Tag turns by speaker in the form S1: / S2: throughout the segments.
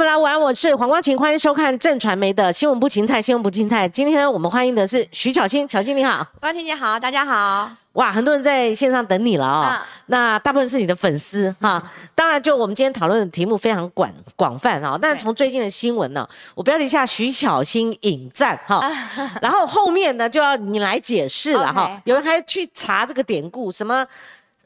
S1: 们来玩，我是黄光晴，欢迎收看正传媒的新闻不芹菜，新闻不芹菜。今天我们欢迎的是徐巧芯，巧芯你好，
S2: 光晴姐好，大家好。
S1: 哇，很多人在线上等你了啊、那大部分是你的粉丝哈、当然，就我们今天讨论的题目非常广广泛啊。但从最近的新闻呢，我标题下徐巧芯引战哈，然后后面呢就要你来解释了哈。有人还去查这个典故，什么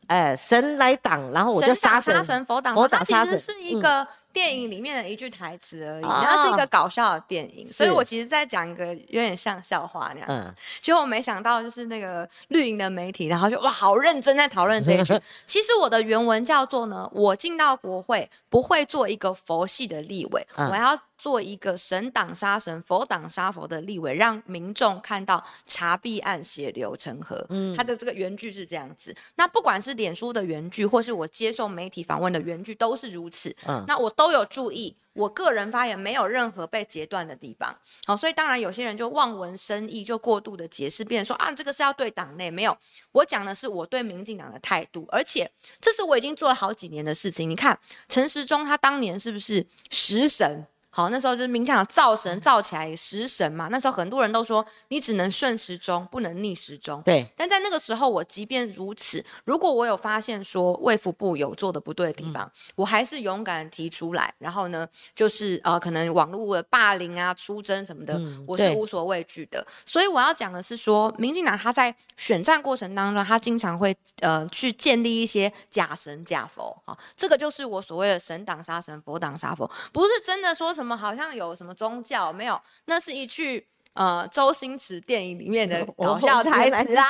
S1: 呃神来挡，然后我就
S2: 神
S1: 杀神
S2: 挡杀神，佛挡
S1: 佛挡杀神
S2: 实是一个电影里面的一句台词而已，
S1: 啊
S2: 它是一个搞笑的电影，所以我其实在讲一个有点像笑话那样子。
S1: 嗯
S2: 结果我没想到，就是那个绿营的媒体，然后就哇，好认真在讨论这一句。其实我的原文叫做呢，我进到国会不会做一个佛系的立委，
S1: 嗯
S2: 我要做一个神挡杀神、佛挡杀佛的立委，让民众看到查弊案血流成河。嗯，他的这个原句是这样子。那不管是脸书的原句，或是我接受媒体访问的原句，都是如此。
S1: 嗯
S2: 那我都有注意。我个人发言没有任何被截断的地方，好，所以当然有些人就望文生义，就过度的解释，变成说啊，这个是要对党内没有，我讲的是我对民进党的态度，而且这是我已经做了好几年的事情。你看陈时中他当年是不是食神？好，那时候就是民进党造神造起来食神嘛，那时候很多人都说你只能顺时钟，不能逆时钟。
S1: 对，
S2: 但在那个时候，我即便如此，如果我有发现说卫福部有做的不对的地方，我还是勇敢提出来。然后呢，就是呃，可能网络的霸凌啊、出征什么的，我是无所畏惧的。所以我要讲的是说，民进党他在选战过程当中，他经常会呃去建立一些假神假佛啊，这个就是我所谓的神挡杀神，佛挡杀佛，不是真的说什么好像有什么宗教没有，那是一句。呃，周星驰电影里面的 搞笑台词啊，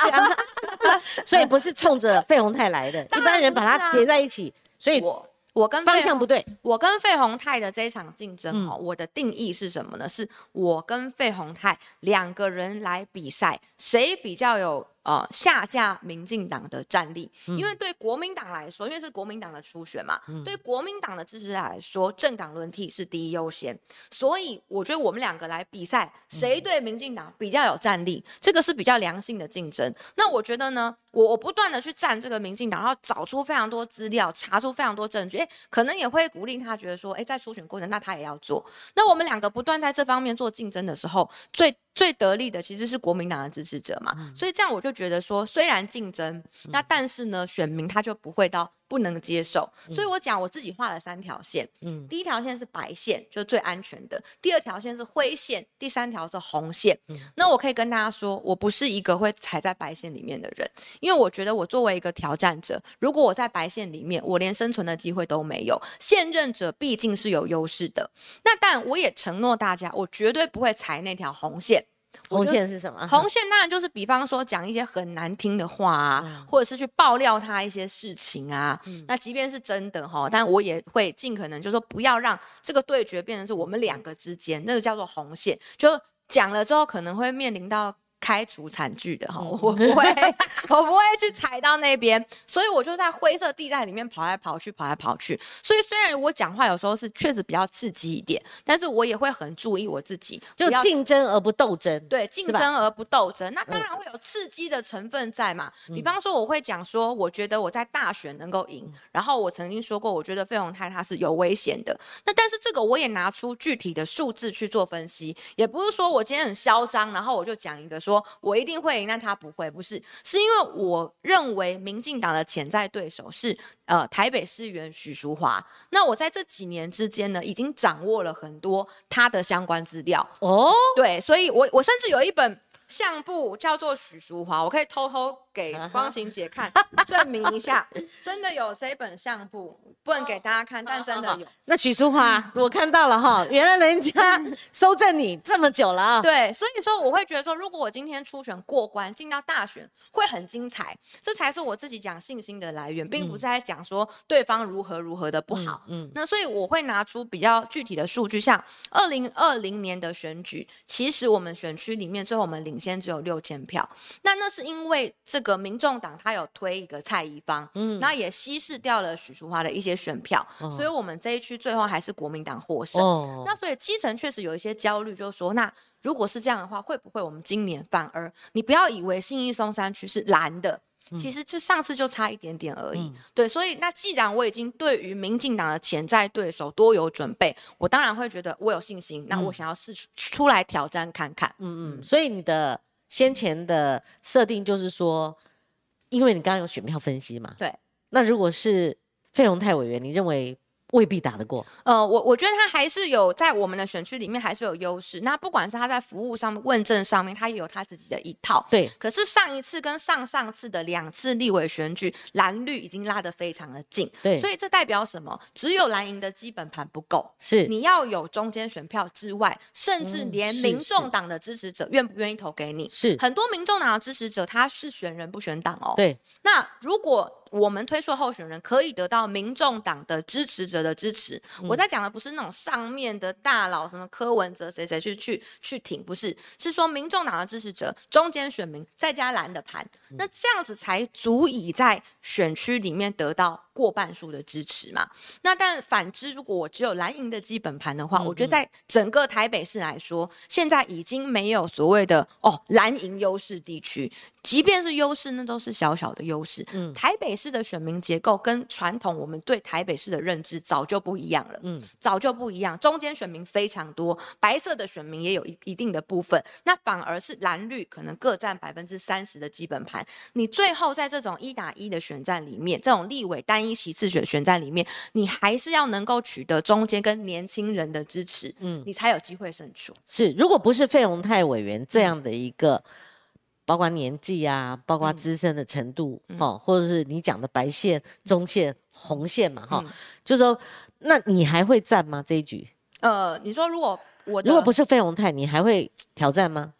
S1: 所以不是冲着费鸿泰来的，一般人把它叠在一起，所以
S2: 我我跟
S1: 方向不对。
S2: 我跟费鸿泰的这一场竞争
S1: 嗯
S2: 哦，我的定义是什么呢？是我跟费鸿泰两个人来比赛，谁比较有呃下架民进党的战力？
S1: 嗯
S2: 因为对国民党来说，因为是国民党的初选嘛，对国民党的支持者来说，政党轮替是第一优先，所以我觉得我们两个来比赛，谁对民进党比较有战力，这个是比较良性的竞争。那我觉得呢，我我不断的去站这个民进党，然后找出非常多资料，查出非常多证据，哎，可能也会鼓励他觉得说，哎，在初选过程，那他也要做。那我们两个不断在这方面做竞争的时候，最最得利的其实是国民党的支持者嘛。所以这样我就觉得说，虽然竞争，那但是呢，选民他就不会到不能接受。所以我讲我自己画了三条线，
S1: 嗯
S2: 第一条线是白线，就是最安全的；第二条线是灰线，第三条是红线。那我可以跟大家说，我不是一个会踩在白线里面的人，因为我觉得我作为一个挑战者，如果我在白线里面，我连生存的机会都没有。现任者毕竟是有优势的，那但我也承诺大家，我绝对不会踩那条红线。我
S1: 红线是什么？
S2: 红线当然就是，比方说讲一些很难听的话啊，或者是去爆料他一些事情啊。那即便是真的哈，但我也会尽可能就是说不要让这个对决变成是我们两个之间，那个叫做红线。就讲了之后可能会面临到。开除惨剧的哈，我不会，我不会去踩到那边，所以我就在灰色地带里面跑来跑去，跑来跑去。所以虽然我讲话有时候是确实比较刺激一点，但是我也会很注意我自己，
S1: 就竞争而不斗争。
S2: 对，竞争而不斗争，那当然会有刺激的成分在嘛。比方说，我会讲说，我觉得我在大选能够
S1: 嗯
S2: 赢，然后我曾经说过，我觉得费鸿泰他是有危险的。那但是这个我也拿出具体的数字去做分析，也不是说我今天很嚣张，然后我就讲一个说我一定会赢，但他不会，不是，是因为我认为民进党的潜在对手是呃台北市议员许淑华。那我在这几年之间呢，已经掌握了很多他的相关资料。
S1: 哦，
S2: 对，所以我我甚至有一本相簿叫做许淑华，我可以偷偷给 光晴姐看，证明一下，真的有这本相簿，不能给大家看，但真的有。
S1: 那许淑华，我看到了哈，原来人家收证你这么久了啊。
S2: 对，所以说我会觉得说，如果我今天初选过关，进到大选会很精彩，这才是我自己讲信心的来源，并不是在讲说对方如何如何的不好。
S1: 嗯，
S2: 那所以我会拿出比较具体的数据，像二零二零年的选举，其实我们选区里面最后我们领先只有六千票。那那是因为这个民众党他有推一个蔡宜芳，嗯，那也稀释掉了许淑华的一些选票，所以我们这一区最后还是国民党获胜。
S1: 哦，
S2: 那所以基层确实有一些焦虑，就是说，那如果是这样的话，会不会我们今年反而你不要以为信义松山区是蓝的，其实就上次就差一点点而已。对，所以那既然我已经对于民进党的潜在对手多有准备，我当然会觉得我有信心。那我想要试出出来挑战看看。
S1: 嗯嗯。所以你的先前的设定就是说，因为你刚刚有选票分析嘛。
S2: 对。
S1: 那如果是费鸿泰委员，你认为？未必打得过。
S2: 呃，我我觉得他还是有在我们的选区里面还是有优势。那不管是他在服务上面、问政上面，他也有他自己的一套。
S1: 对。
S2: 可是上一次跟上上次的两次立委选举，蓝绿已经拉得非常的近。
S1: 对。
S2: 所以这代表什么？只有蓝营的基本盘不够。
S1: 是。
S2: 你要有中间选票之外，甚至连民众党的支持者愿不愿意投给你？
S1: 是。
S2: 很多民众党的支持者他是选人不选党哦。
S1: 对。
S2: 那如果我们推出候选人可以得到民众党的支持者的支持。我在讲的不是那种上面的大佬，什么柯文哲谁谁去去去挺，不是，是说民众党的支持者、中间选民再加蓝的盘，那这样子才足以在选区里面得到。过半数的支持嘛，那但反之，如果我只有蓝营的基本盘的话，我觉得在整个台北市来说，现在已经没有所谓的哦蓝营优势地区，即便是优势，那都是小小的优势。嗯，台北市的选民结构跟传统我们对台北市的认知早就不一样了。嗯，早就不一样，中间选民非常多，白色的选民也有一一定的部分，那反而是蓝绿可能各占百分之三十的基本盘。你最后在这种一打一的选战里面，这种立委单。一席次选选在里面，你还是要能够取得中间跟年轻人的支持，嗯，你才有机会胜出。
S1: 是，如果不是费鸿泰委员这样的一个，包括年纪啊，包括资深的程度，哈，或者是你讲的白线、中线、红线嘛，哈，就说，那你还会战吗？这一局？
S2: 呃，你说如果我
S1: 如果不是费鸿泰，你还会挑战吗？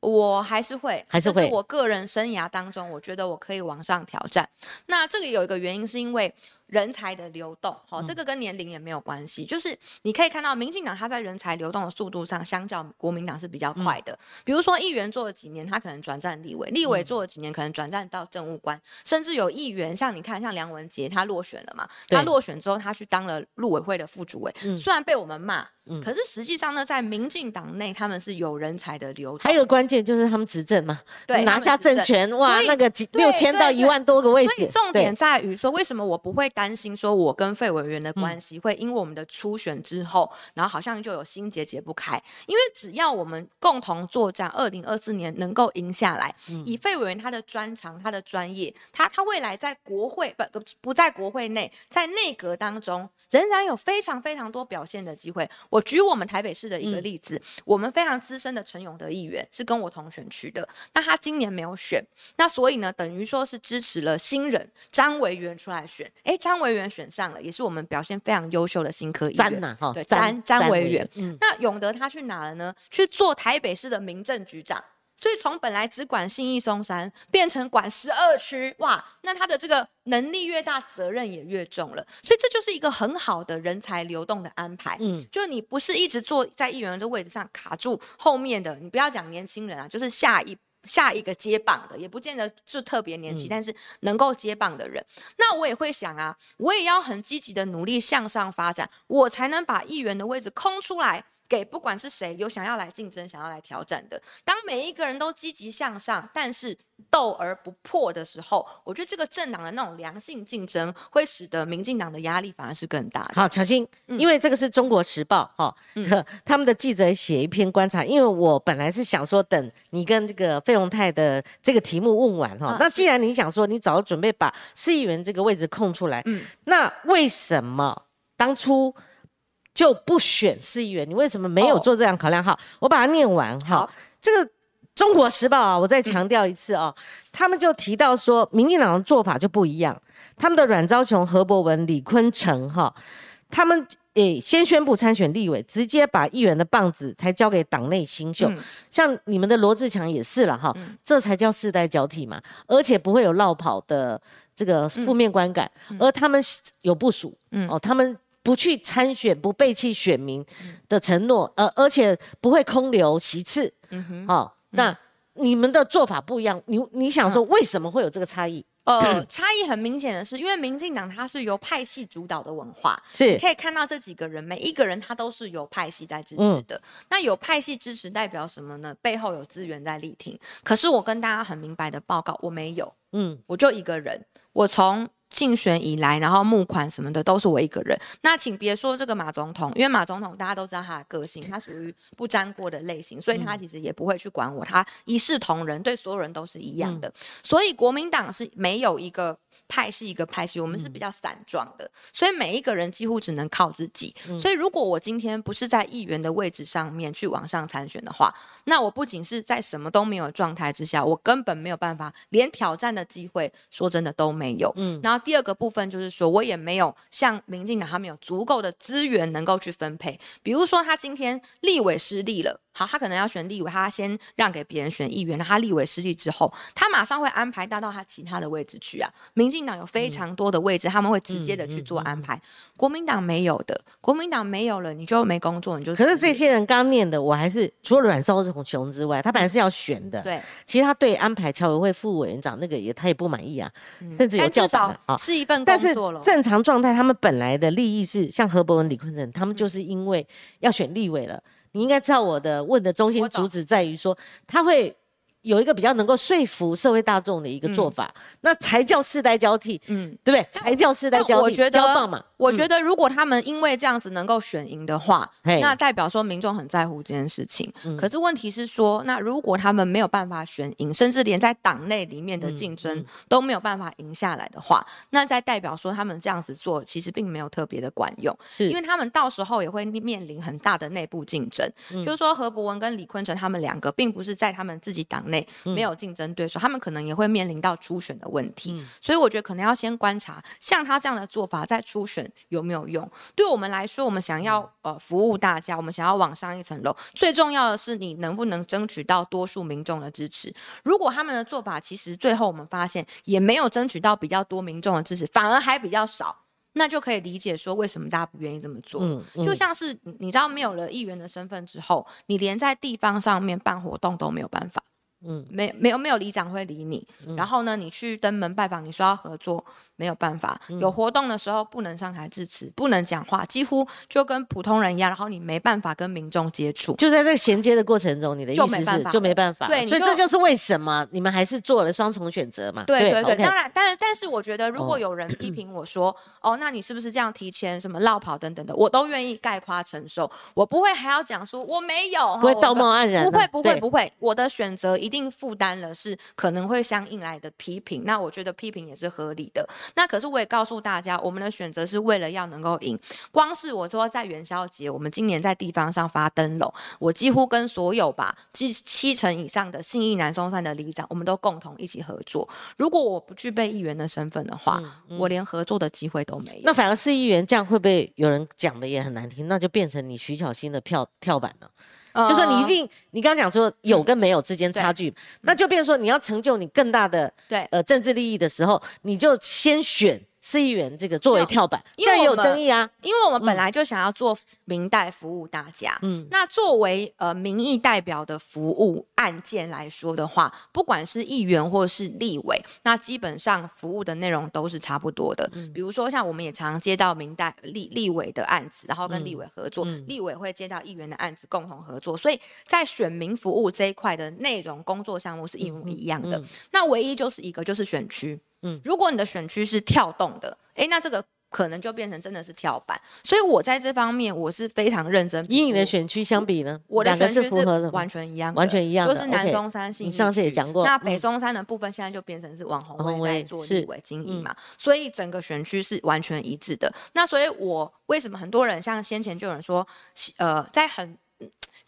S2: 我还是会，
S1: 还是会。
S2: 我个人生涯当中，我觉得我可以往上挑战。那这里有一个原因，是因为。人才的流动，好，这个跟年龄也没有关系。就是你可以看到，民进党它在人才流动的速度上，相较国民党是比较快的。比如说，议员做了几年，他可能转战立委；立委做了几年，可能转战到政务官。甚至有议员，像你看，像梁文杰，他落选了嘛？他落选之后，他去当了陆委会的副主委。虽然被我们骂，可是实际上呢，在民进党内，他们是有人才的流动。
S1: 还有关键就是他们执政嘛，对，拿下政权，哇，那个几六千到一万多个位置。
S2: 所以重点在于说，为什么我不会？担心说，我跟费委员的关系会因为我们的初选之后，然后好像就有心结解不开。因为只要我们共同作战，二零二四年能够赢下来，以费委员他的专长、他的专业，他他未来在国会不不在国会内，在内阁当中，仍然有非常非常多表现的机会。我举我们台北市的一个例子，我们非常资深的陈勇德议员是跟我同选区的，那他今年没有选，那所以呢，等于说是支持了新人张委员出来选，哎。张委员选上了，也是我们表现非常优秀的新科议员。对，詹詹委员。那永德他去哪了呢？去做台北市的民政局长。所以从本来只管信义松山，变成管十二区，哇！那他的这个能力越大，责任也越重了。所以这就是一个很好的人才流动的安排。嗯，就你不是一直坐在议员的位置上卡住后面的，你不要讲年轻人啊，就是下一。下一个接棒的也不见得是特别年轻，但是能够接棒的人，那我也会想啊，我也要很积极的努力向上发展，我才能把议员的位置空出来。给不管是谁有想要来竞争、想要来挑战的，当每一个人都积极向上，但是斗而不破的时候，我觉得这个政党的那种良性竞争会使得民进党的压力反而是更大的。
S1: 好，乔欣，因为这个是中国时报哈，他们的记者写一篇观察，因为我本来是想说等你跟这个费鸿泰的这个题目问完哈，那既然你想说你早准备把市议员这个位置空出来，嗯，那为什么当初？就不选市议员，你为什么没有做这样考量？好，我把它念完哈。这个《中国时报》啊，我再强调一次啊，他们就提到说，民进党的做法就不一样。他们的阮昭雄、何伯文、李坤城哈，他们诶先宣布参选立委，直接把议员的棒子才交给党内新秀。像你们的罗志强也是了哈，这才叫世代交替嘛，而且不会有绕跑的这个负面观感。而他们有部署，哦，他们。不去参选，不背弃选民的承诺，呃，而且不会空留席次。嗯哼，好，那你们的做法不一样，你你想说为什么会有这个差异？
S2: 呃，差异很明显的是，因为民进党它是由派系主导的文化，
S1: 是
S2: 可以看到这几个人，每一个人他都是有派系在支持的。那有派系支持代表什么呢？背后有资源在力挺。可是我跟大家很明白的报告，我没有。嗯，我就一个人，我从。竞选以来，然后募款什么的都是我一个人。那请别说这个马总统，因为马总统大家都知道他的个性，他属于不沾锅的类型，所以他其实也不会去管我，他一视同仁，对所有人都是一样的。所以国民党是没有一个。派系一个派系，我们是比较散状的，所以每一个人几乎只能靠自己。所以如果我今天不是在议员的位置上面去往上参选的话，那我不仅是在什么都没有状态之下，我根本没有办法，连挑战的机会，说真的都没有。嗯，然后第二个部分就是说，我也没有像民进党他们有足够的资源能够去分配，比如说他今天立委失利了。好，他可能要选立委，他先让给别人选议员，那他立委失利之后，他马上会安排搭到他其他的位置去啊。民进党有非常多的位置，他们会直接的去做安排。国民党没有的，国民党没有了，你就没工作，你就。
S1: 可是这些人刚念的，我还是除了阮昭雄之外，他本来是要选的。
S2: 对，
S1: 其实他对安排侨委会副委员长那个也他也不满意啊，甚至有叫板
S2: 啊，是一份工作
S1: 了。正常状态，他们本来的利益是像何伯文、李坤城，他们就是因为要选立委了。你应该知道我的问的中心主旨在于说，他会。有一个比较能够说服社会大众的一个做法，那才叫世代交替，嗯，对不对？才叫世代交替，交棒嘛。
S2: 我觉得如果他们因为这样子能够选赢的话，那代表说民众很在乎这件事情。可是问题是说，那如果他们没有办法选赢，甚至连在党内里面的竞争都没有办法赢下来的话，那在代表说他们这样子做其实并没有特别的管用，
S1: 是
S2: 因为他们到时候也会面临很大的内部竞争。就是说何伯文跟李坤城他们两个，并不是在他们自己党。内没有竞争对手，他们可能也会面临到初选的问题，所以我觉得可能要先观察，像他这样的做法在初选有没有用。对我们来说，我们想要呃服务大家，我们想要往上一层楼，最重要的是你能不能争取到多数民众的支持。如果他们的做法其实最后我们发现也没有争取到比较多民众的支持，反而还比较少，那就可以理解说为什么大家不愿意这么做。嗯，就像是你知道没有了议员的身份之后，你连在地方上面办活动都没有办法。嗯，没没有没有里长会理你，然后呢，你去登门拜访，你说要合作，没有办法。有活动的时候不能上台致辞，不能讲话，几乎就跟普通人一样，然后你没办法跟民众接触。
S1: 就在这个衔接的过程中，你的意思是就没办法。
S2: 对，
S1: 所以这就是为什么你们还是做了双重选择嘛。
S2: 对对对，当然，但是但是我觉得，如果有人 批评我说，哦，那你是不是这样提前什么绕跑等等的，我都愿意概括承受，我不会还要讲说我没有，
S1: 不会道貌岸然，
S2: 不会不会不会，我的选择一定负担了。是可能会相应来的批评，那我觉得批评也是合理的。那可是我也告诉大家，我们的选择是为了要能够赢。光是我说在元宵节，我们今年在地方上发灯笼，我几乎跟所有吧，七七成以上的信义南松山的里长，我们都共同一起合作。如果我不具备议员的身份的话，我连合作的机会都没有。
S1: 那反而是议员，这样会不会有人讲的也很难听？那就变成你徐小新的票跳板了。就说你一定，你刚刚讲说有跟没有之间差距，那就变说你要成就你更大的
S2: 对。
S1: 呃政治利益的时候，你就先选。市议员这个作为跳板，这也有争议啊。
S2: 因为我们本来就想要做明代服务大家，嗯，那作为呃民意代表的服务案件来说的话，不管是议员或是立委，那基本上服务的内容都是差不多的。比如说像我们也常接到明代立立委的案子，然后跟立委合作，立委会接到议员的案子，共同合作。所以在选民服务这一块的内容工作项目是一模一样的。那唯一就是一个就是选区。嗯，如果你的选区是跳动的，哎，那这个可能就变成真的是跳板。所以我在这方面我是非常认真。
S1: 以你的选区相比呢，
S2: 我的选区
S1: 是符合的，
S2: 完全一样，
S1: 完全一样，
S2: 就是南中山信。
S1: 你上次也讲过，
S2: 那北中山的部分现在就变成是网红会在做立委经营嘛，所以整个选区是完全一致的。那所以我为什么很多人像先前就有人说，呃，在很。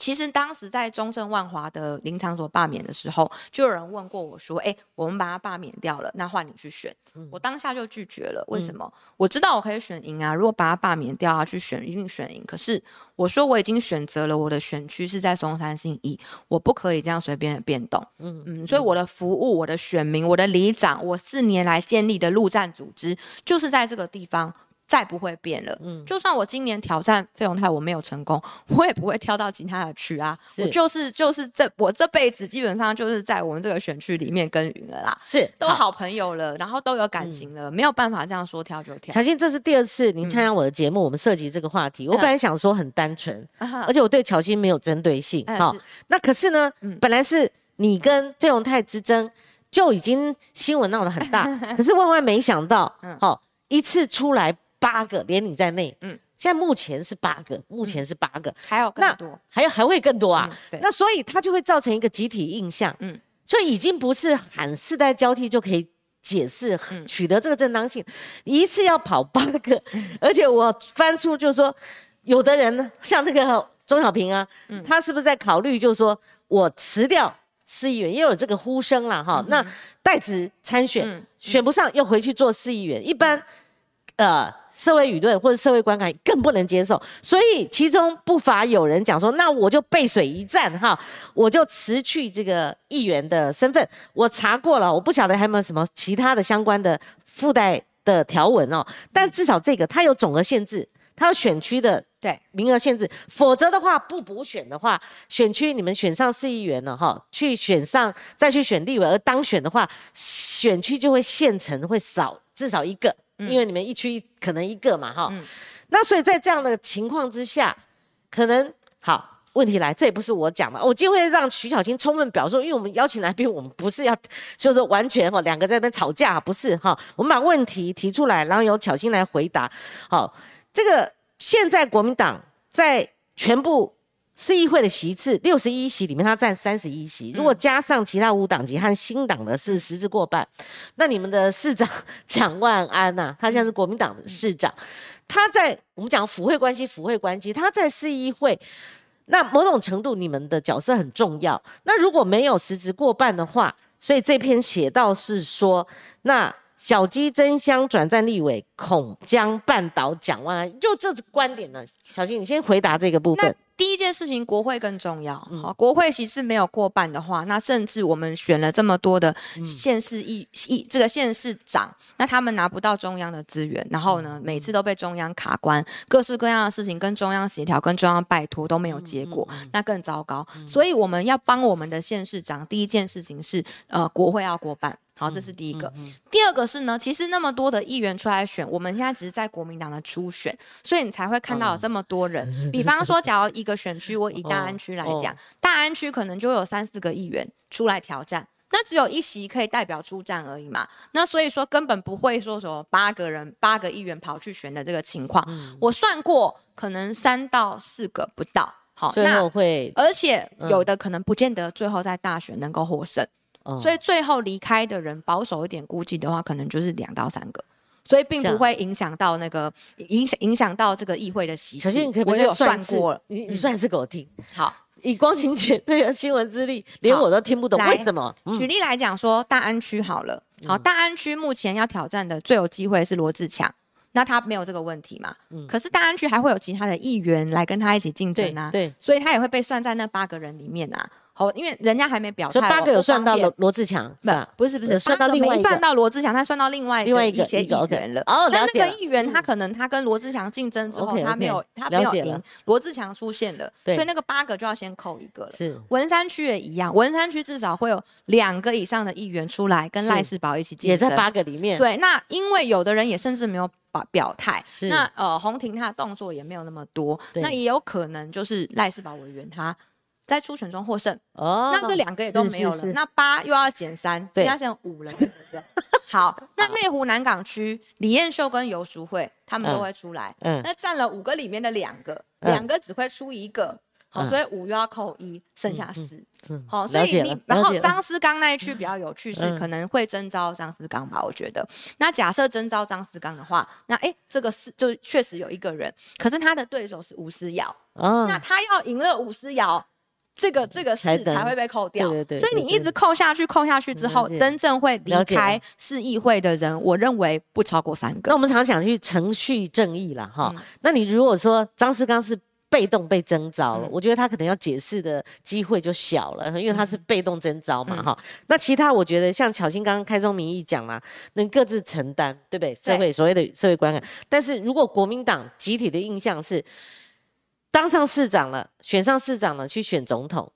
S2: 其实当时在中正万华的林场所罢免的时候，就有人问过我说：“哎，我们把它罢免掉了，那换你去选。”我当下就拒绝了。为什么？我知道我可以选赢啊，如果把它罢免掉啊，去选一定选赢。可是我说我已经选择了我的选区是在松山信义，我不可以这样随便的变动。嗯嗯，所以我的服务、我的选民、我的里长，我四年来建立的陆战组织，就是在这个地方。再不会变了。嗯，就算我今年挑战费永泰我没有成功，我也不会挑到其他的区啊。我就是就是这我这辈子基本上就是在我们这个选区里面耕耘了啦。
S1: 是，
S2: 都好朋友了，然后都有感情了，没有办法这样说挑就挑。
S1: 乔欣，这是第二次你参加我的节目，我们涉及这个话题。我本来想说很单纯，而且我对乔欣没有针对性。好，那可是呢，本来是你跟费永泰之争。就已经新闻闹得很大。可是万万没想到，好一次出来八个，连你在内，嗯，现在目前是八个，目前是八个，
S2: 还有更多，
S1: 还有还会更多啊。那所以它就会造成一个集体印象，嗯，所以已经不是喊世代交替就可以。解释取得这个正当性，一次要跑八个，而且我翻出就是说，有的人呢，像这个钟小平啊，他是不是在考虑就是说我辞掉市议员，又有这个呼声了哈？那代职参选，选不上又回去做市议员，一般呃。社会舆论或者社会观感更不能接受，所以其中不乏有人讲说，那我就背水一战哈，我就辞去这个议员的身份。我查过了，我不晓得还有没有什么其他的相关的附带的条文哦。但至少这个它有总额限制，它有选区的
S2: 对
S1: 名额限制，否则的话不补选的话，选区你们选上市议员了哈，去选上再去选立委而当选的话，选区就会现成会少至少一个。因为你们一区可能一个嘛，哈，那所以在这样的情况之下，可能好问题来，这也不是我讲的，我今天会让徐小青充分表述，因为我们邀请来宾，我们不是要就是完全哈两个在那边吵架，不是哈，我们把问题提出来，然后由巧青来回答。好，这个现在国民党在全部。市议会的席次六十一席里面，他占三十一席。如果加上其他五党籍和新党的，是实质过半。那你们的市长蒋万安呐，他现在是国民党的市长，他在我们讲府会关系，府会关系，他在市议会，那某种程度你们的角色很重要。那如果没有实质过半的话，所以这篇写到是说，那小鸡争相转战立委，恐将半岛蒋万安，就这观点呢？小鸡，你先回答这个部分。
S2: 第一件事情，国会更重要。好，国会席次没有过半的话，那甚至我们选了这么多的县市议议这个县市长，那他们拿不到中央的资源，然后呢，每次都被中央卡关，各式各样的事情跟中央协调、跟中央拜托都没有结果，那更糟糕。所以我们要帮我们的县市长，第一件事情是，呃，国会要过半。好，这是第一个。第二个是呢，其实那么多的议员出来选，我们现在只是在国民党的初选，所以你才会看到有这么多人。比方说，假如一个选区，我以大安区来讲，大安区可能就有三四个议员出来挑战，那只有一席可以代表出战而已嘛。那所以说根本不会说什么八个人、八个议员跑去选的这个情况。我算过，可能三到四个不到。好，
S1: 那会，
S2: 而且有的可能不见得最后在大选能够获胜。所以最后离开的人，保守一点估计的话，可能就是两到三个，所以并不会影响到那个影响影响到这个议会的席次。
S1: 我
S2: 有算过
S1: 了，你你算是给我听。
S2: 好，
S1: 以光晴姐这个新闻之力，连我都听不懂，为什么？
S2: 举例来讲，说大安区好了，好，大安区目前要挑战的最有机会是罗志强，那他没有这个问题嘛？嗯。可是大安区还会有其他的议员来跟他一起竞争啊，
S1: 对，
S2: 所以他也会被算在那八个人里面啊。好，因为人家还没表态，
S1: 所以八个有算到罗罗志强，
S2: 不是不是算到另外一个，算到罗志强，他算到另外
S1: 另外一
S2: 个议员了。哦，那那个议员他可能他跟罗志强竞争之后，他没有他没有赢，罗志强出现了，所以那个八个就要先扣一个了。
S1: 是
S2: 文山区也一样，文山区至少会有两个以上的议员出来跟赖世宝一起竞争，
S1: 也在八个里面。
S2: 对，那因为有的人也甚至没有表表态，那呃洪婷他的动作也没有那么多，那也有可能就是赖世宝委员他。在初选中获胜，哦，那这两个也都没有了，那八又要减三，剩下剩五了，好，那内湖南港区李彦秀跟游淑慧他们都会出来，嗯，那占了五个里面的两个，两个只会出一个，好，所以五又要扣一，剩下四，好，所以你然后张思刚那一区比较有趣，是可能会征召张思刚吧，我觉得，那假设征召张思刚的话，那哎，这个是就确实有一个人，可是他的对手是吴思瑶，那他要赢了吴思瑶。这个这个是才会被扣掉，
S1: 对对对。
S2: 所以你一直扣下去，扣下去之后，真正会离开市议会的人，我认为不超过三个。
S1: 那我们常讲去程序正义了哈。那你如果说张思刚是被动被征召了，我觉得他可能要解释的机会就小了，因为他是被动征召嘛哈。那其他我觉得像巧心刚刚开宗明义讲啦，能各自承担，对不对？社会所谓的社会观感。但是如果国民党集体的印象是。当上市长了，选上市长了，去选总统，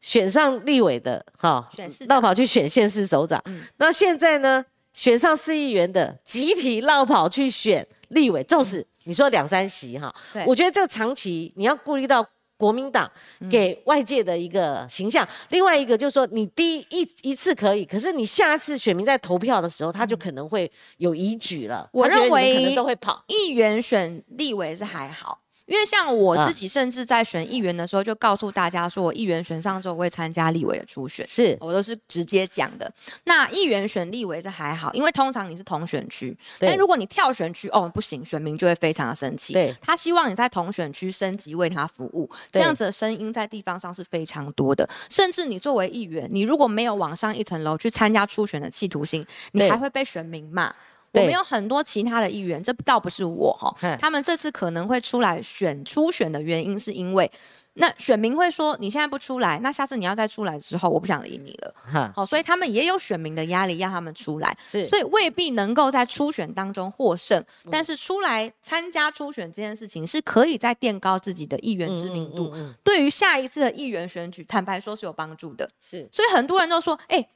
S1: 选上立委的，哈，绕跑去选县市首长。那现在呢，选上市议员的，集体绕跑去选立委，纵使你说两三席哈，我觉得这个长期你要顾虑到国民党给外界的一个形象。另外一个就是说，你第一一一次可以，可是你下一次选民在投票的时候，他就可能会有疑举了。
S2: 我认为
S1: 可能都会跑。
S2: 议员选立委是还好。因为像我自己，甚至在选议员的时候，就告诉大家说，我议员选上之后会参加立委的初选，
S1: 是
S2: 我都是直接讲的。那议员选立委是还好，因为通常你是同选区，但如果你跳选区，哦不行，选民就会非常的生气。
S1: 对，
S2: 他希望你在同选区升级为他服务，这样子的声音在地方上是非常多的。甚至你作为议员，你如果没有往上一层楼去参加初选的企图心，你还会被选民骂。我们有很多其他的议员，这倒不是我哈，他们这次可能会出来选初选的原因，是因为那选民会说你现在不出来，那下次你要再出来之后，我不想理你了。好，所以他们也有选民的压力，让他们出来。
S1: 是，
S2: 所以未必能够在初选当中获胜，但是出来参加初选这件事情，是可以再垫高自己的议员知名度，对于下一次的议员选举，坦白说是有帮助的。
S1: 是，
S2: 所以很多人都说，哎。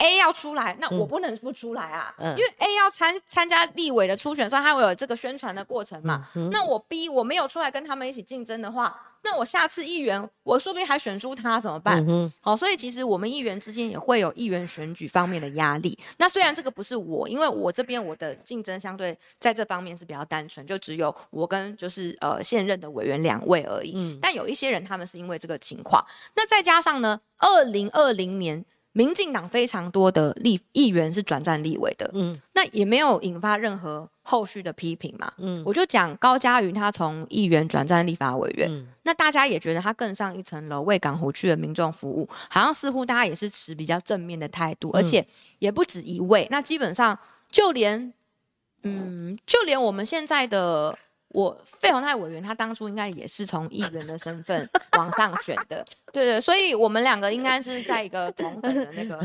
S2: A 要出来，那我不能不出来啊，因为 A 要参参加立委的初选，所以他会有这个宣传的过程嘛。那我 B 我没有出来跟他们一起竞争的话，那我下次议员我说不定还选出他怎么办？好，所以其实我们议员之间也会有议员选举方面的压力。那虽然这个不是我，因为我这边我的竞争相对在这方面是比较单纯，就只有我跟就是呃现任的委员两位而已。但有一些人他们是因为这个情况，那再加上呢，二零二零年。民进党非常多的立议员是转战立委的，嗯，那也没有引发任何后续的批评嘛，嗯，我就讲高嘉瑜他从议员转战立法委员，那大家也觉得他更上一层楼，为港湖区的民众服务，好像似乎大家也是持比较正面的态度，而且也不止一位，那基本上就连，嗯，就连我们现在的。我费鸿泰委员，他当初应该也是从议员的身份往上选的，对对，所以我们两个应该是在一个同等的那个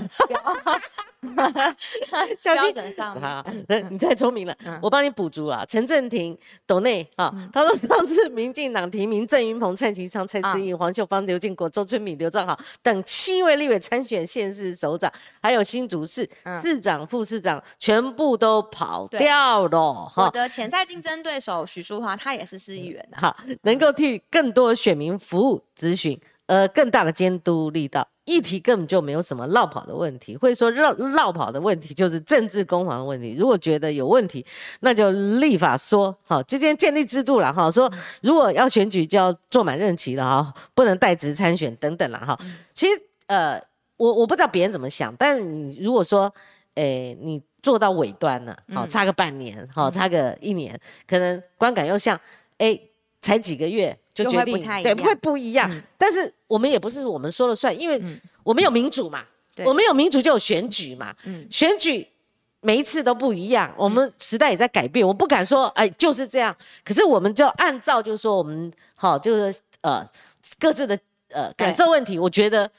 S2: 标准上。好，
S1: 你太聪明了，我帮你补足啊。陈振廷、董内啊，他说上次民进党提名郑云鹏、蔡其昌、蔡思颖、黄秀芳、刘建国、周春敏、刘正豪等七位立委参选县市首长，还有新竹市市长、副市长，全部都跑掉了。
S2: 我的潜在竞争对手许淑。话他也是市议员的，
S1: 好，能够替更多选民服务咨询，呃，更大的监督力道，议题根本就没有什么绕跑的问题，或者说绕绕跑的问题就是政治攻防的问题。如果觉得有问题，那就立法说，好，之间建立制度了哈，说如果要选举就要做满任期了哈，不能代职参选等等了哈。其实呃，我我不知道别人怎么想，但你如果说，诶，你。做到尾端了，好差个半年，好差个一年，可能观感又像，哎，才几个月就决定，对，会不一样。但是我们也不是我们说了算，因为我们有民主嘛，我们有民主就有选举嘛，选举每一次都不一样，我们时代也在改变，我不敢说，哎，就是这样。可是我们就按照就是说我们好，就是呃各自的呃感受问题，我觉得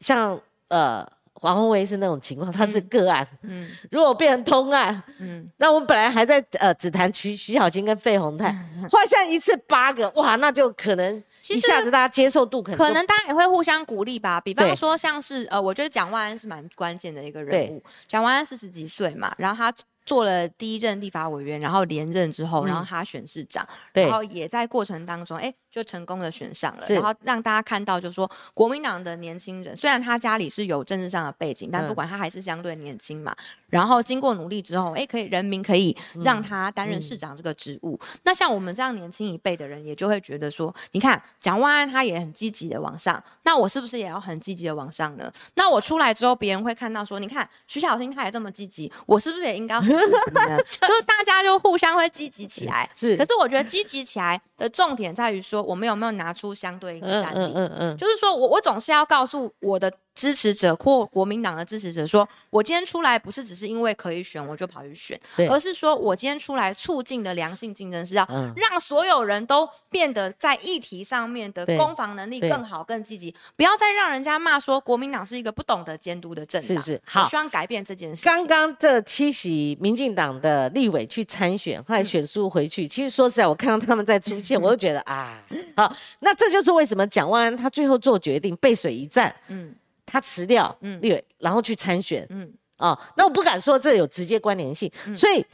S1: 像呃。王宏威是那种情况，他是个案。嗯，如果变成通案，嗯，那我们本来还在呃只谈徐徐小青跟费鸿泰，换下一次八个，哇，那就可能一下子大家接受度可能
S2: 可能大家也会互相鼓励吧。比方说像是呃，我觉得蒋万安是蛮关键的一个人物。蒋万安四十几岁嘛，然后他。做了第一任立法委员，然后连任之后，然后他选市长，然后也在过程当中，哎，就成功的选上了，然后让大家看到，就是说国民党的年轻人，虽然他家里是有政治上的背景，但不管他还是相对年轻嘛。然后经过努力之后，哎，可以人民可以让他担任市长这个职务。那像我们这样年轻一辈的人，也就会觉得说，你看蒋万安他也很积极的往上，那我是不是也要很积极的往上呢？那我出来之后，别人会看到说，你看徐小新他也这么积极，我是不是也应该？就是大家就互相会积极起来，
S1: 是。
S2: 可是我觉得积极起来的重点在于说，我们有没有拿出相对应的战力？嗯嗯嗯，就是说我我总是要告诉我的。支持者或国民党的支持者说：“我今天出来不是只是因为可以选我就跑去选，而是说我今天出来促进的良性竞争是要让所有人都变得在议题上面的攻防能力更好、更积极，不要再让人家骂说国民党是一个不懂得监督的政党。”
S1: 是是，好，
S2: 希望改变这件事。
S1: 刚刚这七席民进党的立委去参选，后来选书回去，其实说实在，我看到他们在出现，我就觉得啊，好，那这就是为什么蒋万安他最后做决定背水一战，嗯。他辞掉立委，然后去参选。嗯，哦，那我不敢说这有直接关联性。所以，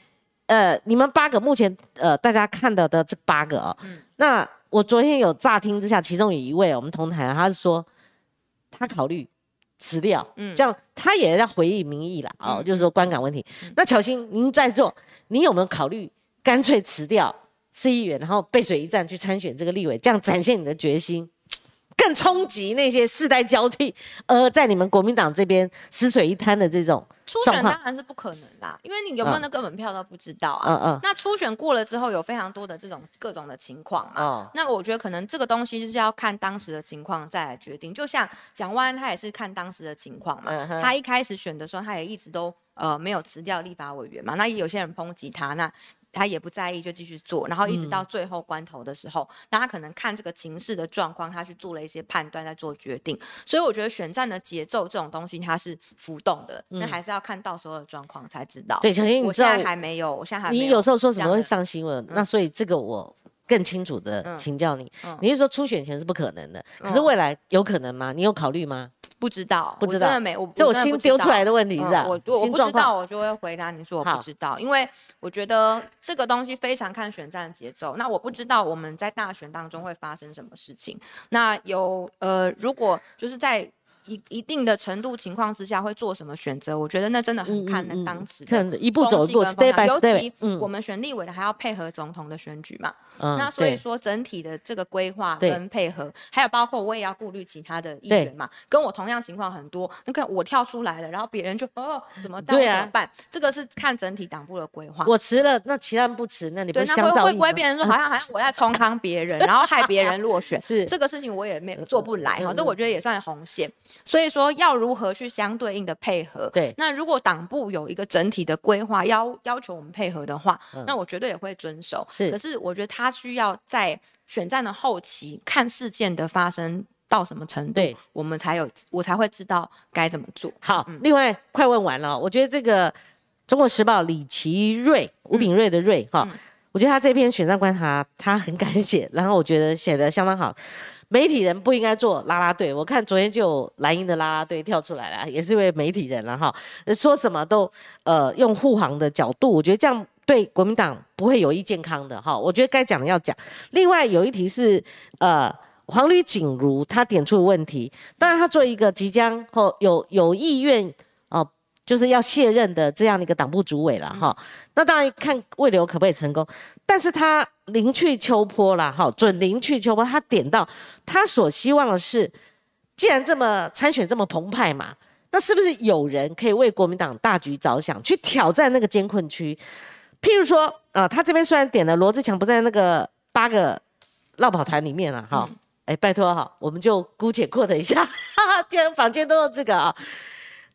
S1: 呃，你们八个目前呃大家看到的这八个啊，那我昨天有乍听之下，其中有一位我们同台，他是说他考虑辞掉，嗯，这样他也要回应民意了哦，就是说观感问题。那巧心，您在座，你有没有考虑干脆辞掉市议员，然后背水一战去参选这个立委，这样展现你的决心？更冲击那些世代交替，呃，在你们国民党这边死水一滩的这种
S2: 初选当然是不可能啦，因为你有没有那个门票都不知道啊。嗯嗯。那初选过了之后，有非常多的这种各种的情况嘛。哦。那我觉得可能这个东西就是要看当时的情况再来决定。就像蒋万安他也是看当时的情况嘛。嗯他一开始选的时候，他也一直都呃没有辞掉立法委员嘛。那也有些人抨击他那。他也不在意，就继续做，然后一直到最后关头的时候，那他可能看这个情势的状况，他去做了一些判断，在做决定。所以我觉得选战的节奏这种东西，它是浮动的，那还是要看到时候的状况才知道。
S1: 对，小新，
S2: 我现在还没有，我现在还
S1: 你有时候说什么会上新闻，那所以这个我更清楚的请教你，你是说初选前是不可能的，可是未来有可能吗？你有考虑吗？
S2: 不知道，
S1: 不知
S2: 道，真的没，我
S1: 就我新丢出来的问题是吧？
S2: 我我不知道，我就会回答你说我不知道，因为我觉得这个东西非常看选战节奏。那我不知道我们在大选当中会发生什么事情。那有呃，如果就是在。一一定的程度情况之下会做什么选择？我觉得那真的很看那当时的
S1: 一步走过，step by step。
S2: 尤其我们选立委的还要配合总统的选举嘛，那所以说整体的这个规划跟配合，还有包括我也要顾虑其他的议员嘛，跟我同样情况很多。那个我跳出来了，然后别人就哦怎么办？怎么办？这个是看整体党部的规划。
S1: 我辞了，那其他人不辞，那你不相
S2: 会会不会变成说好像好像我在冲康别人，然后害别人落 选？
S1: 是
S2: 这个事情我也没做不来哈，这我觉得也算红线。所以说要如何去相对应的配合？
S1: 对，
S2: 那如果党部有一个整体的规划要要求我们配合的话，那我绝对也会遵守。
S1: 是，
S2: 可是我觉得他需要在选战的后期看事件的发生到什么程度，我们才有我才会知道该怎么做。
S1: 好，另外快问完了，我觉得这个《中国时报》李奇瑞吴炳瑞的瑞哈，我觉得他这篇选战观察他很 敢写，然后我觉得写的相当好。媒体人不应该做拉拉队，我看昨天就有蓝营的拉拉队跳出来了，也是一位媒体人了哈，说什么都呃用护航的角度，我觉得这样对国民党不会有益健康的哈，我觉得该讲的要讲。另外有一题是呃黄吕锦如他点出的问题，当然他做一个即将或有有意愿，就是要卸任的这样的一个党部主委了哈，那当然看未留可不可以成功。但是他临去秋波了，哈，准临去秋波，他点到他所希望的是，既然这么参选这么澎湃嘛，那是不是有人可以为国民党大局着想，去挑战那个艰困区？譬如说，啊，他这边虽然点了罗志强不在那个八个绕跑团里面了，哈，哎，拜托哈，我们就姑且过等一下，哈哈，既然坊间都有这个啊，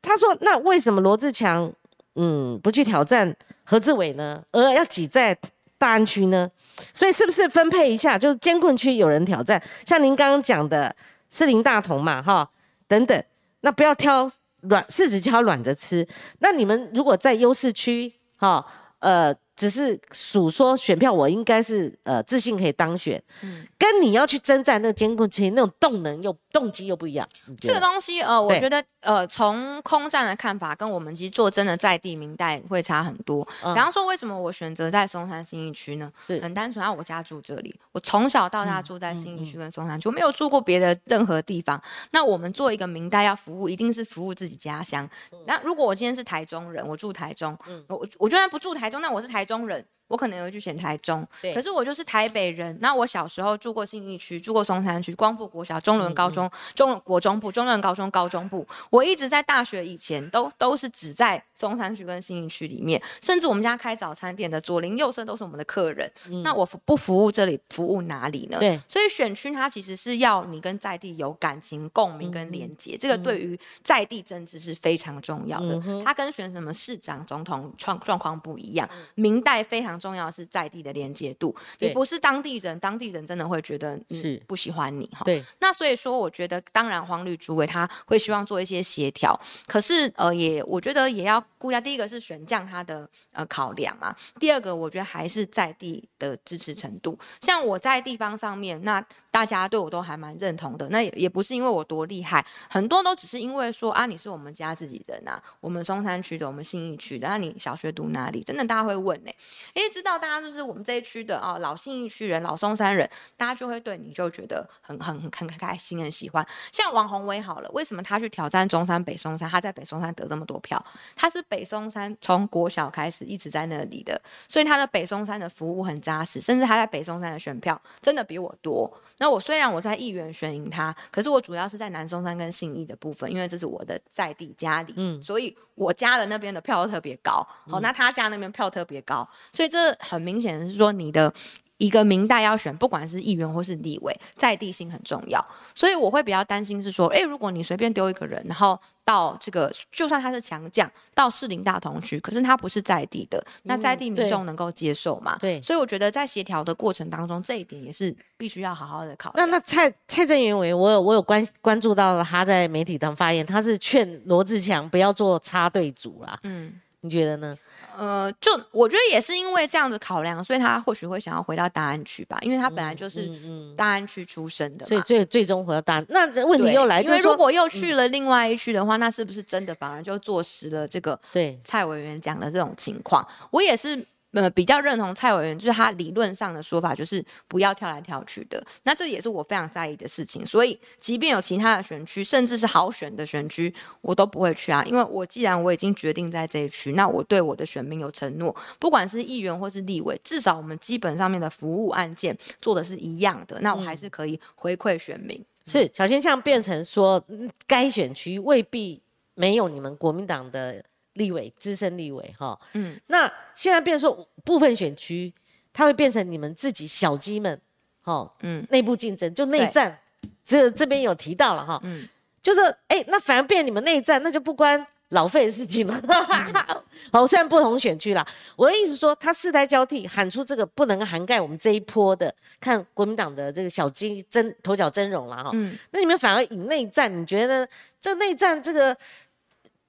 S1: 他说，那为什么罗志强嗯不去挑战何志伟呢，而要挤在？大安区呢，所以是不是分配一下？就是监困区有人挑战，像您刚刚讲的四林大同嘛，哈，等等，那不要挑软，柿子挑软着吃。那你们如果在优势区，哈，呃。只是数说选票，我应该是呃自信可以当选，嗯，跟你要去征战那个监控区那种动能又动机又不一样。
S2: 这个东西呃，我觉得呃从空战的看法跟我们其实做真的在地明代会差很多。比方说，为什么我选择在松山新义区呢？是很单纯，啊，我家住这里，我从小到大住在新义区跟松山区，我没有住过别的任何地方。那我们做一个明代要服务，一定是服务自己家乡。那如果我今天是台中人，我住台中，我我就算不住台中，那我是台。中人。我可能会去选台中，可是我就是台北人。那我小时候住过信义区，住过松山区，光复国小、中仑高中、中国中部、中仑高中、高中部。我一直在大学以前都都是只在松山区跟信义区里面，甚至我们家开早餐店的左邻右舍都是我们的客人。那我不服务这里，服务哪里呢？
S1: 对，
S2: 所以选区它其实是要你跟在地有感情、共鸣跟连接，这个对于在地政治是非常重要的。它跟选什么市长、总统状状况不一样，明代非常。重要是在地的连接度，你不是当地人，当地人真的会觉得是不喜欢你哈。
S1: 对，
S2: 那所以说，我觉得当然黄绿主委他会希望做一些协调，可是呃，也我觉得也要顾一下，第一个是选将他的呃考量嘛，第二个我觉得还是在地的支持程度。像我在地方上面，那大家对我都还蛮认同的，那也也不是因为我多厉害，很多都只是因为说啊，你是我们家自己人呐，我们松山区的，我们信义区的，那你小学读哪里？真的大家会问呢？因为知道大家就是我们这一区的啊，老信义区人、老松山人，大家就会对你就觉得很很很很开心、很喜欢。像王宏威好了，为什么他去挑战中山北松山？他在北松山得这么多票，他是北松山从国小开始一直在那里的，所以他的北松山的服务很扎实，甚至他在北松山的选票真的比我多。那我虽然我在议员选赢他，可是我主要是在南松山跟信义的部分，因为这是我的在地家里，嗯，所以我家的那边的票特别高。好，那他家那边票特别高，所以这很明显的是说你的。一个明代要选，不管是议员或是立委，在地性很重要，所以我会比较担心是说，哎，如果你随便丢一个人，然后到这个，就算他是强将，到士林大同区，可是他不是在地的，那在地民众能够接受吗？
S1: 对，
S2: 所以我觉得在协调的过程当中，这一点也是必须要好好的考虑。
S1: 那那蔡蔡正元委，我有我有关关注到了他在媒体上发言，他是劝罗志强不要做插队组啦。嗯，你觉得呢？
S2: 呃，就我觉得也是因为这样子考量，所以他或许会想要回到大安区吧，因为他本来就是大安区出生的，
S1: 所以最最终回到大安。那这问题又来，
S2: 因为如果又去了另外一区的话，那是不是真的反而就坐实了这个
S1: 对
S2: 蔡委员讲的这种情况？我也是。呃，比较认同蔡委员，就是他理论上的说法，就是不要跳来跳去的。那这也是我非常在意的事情。所以，即便有其他的选区，甚至是好选的选区，我都不会去啊。因为我既然我已经决定在这一区，那我对我的选民有承诺，不管是议员或是立委，至少我们基本上面的服务案件做的是一样的，那我还是可以回馈选民。
S1: 是小现象变成说，该选区未必没有你们国民党的。立委资深立委哈，嗯，那现在变说部分选区，它会变成你们自己小鸡们，哈，嗯，内部竞争就内战，这这边有提到了哈，嗯，就是哎，那反而变你们内战，那就不关老费的事情了，好，虽然不同选区啦，我的意思说，他世代交替喊出这个不能涵盖我们这一波的，看国民党的这个小鸡真头角真容了哈，嗯，那你们反而引内战，你觉得这内战这个？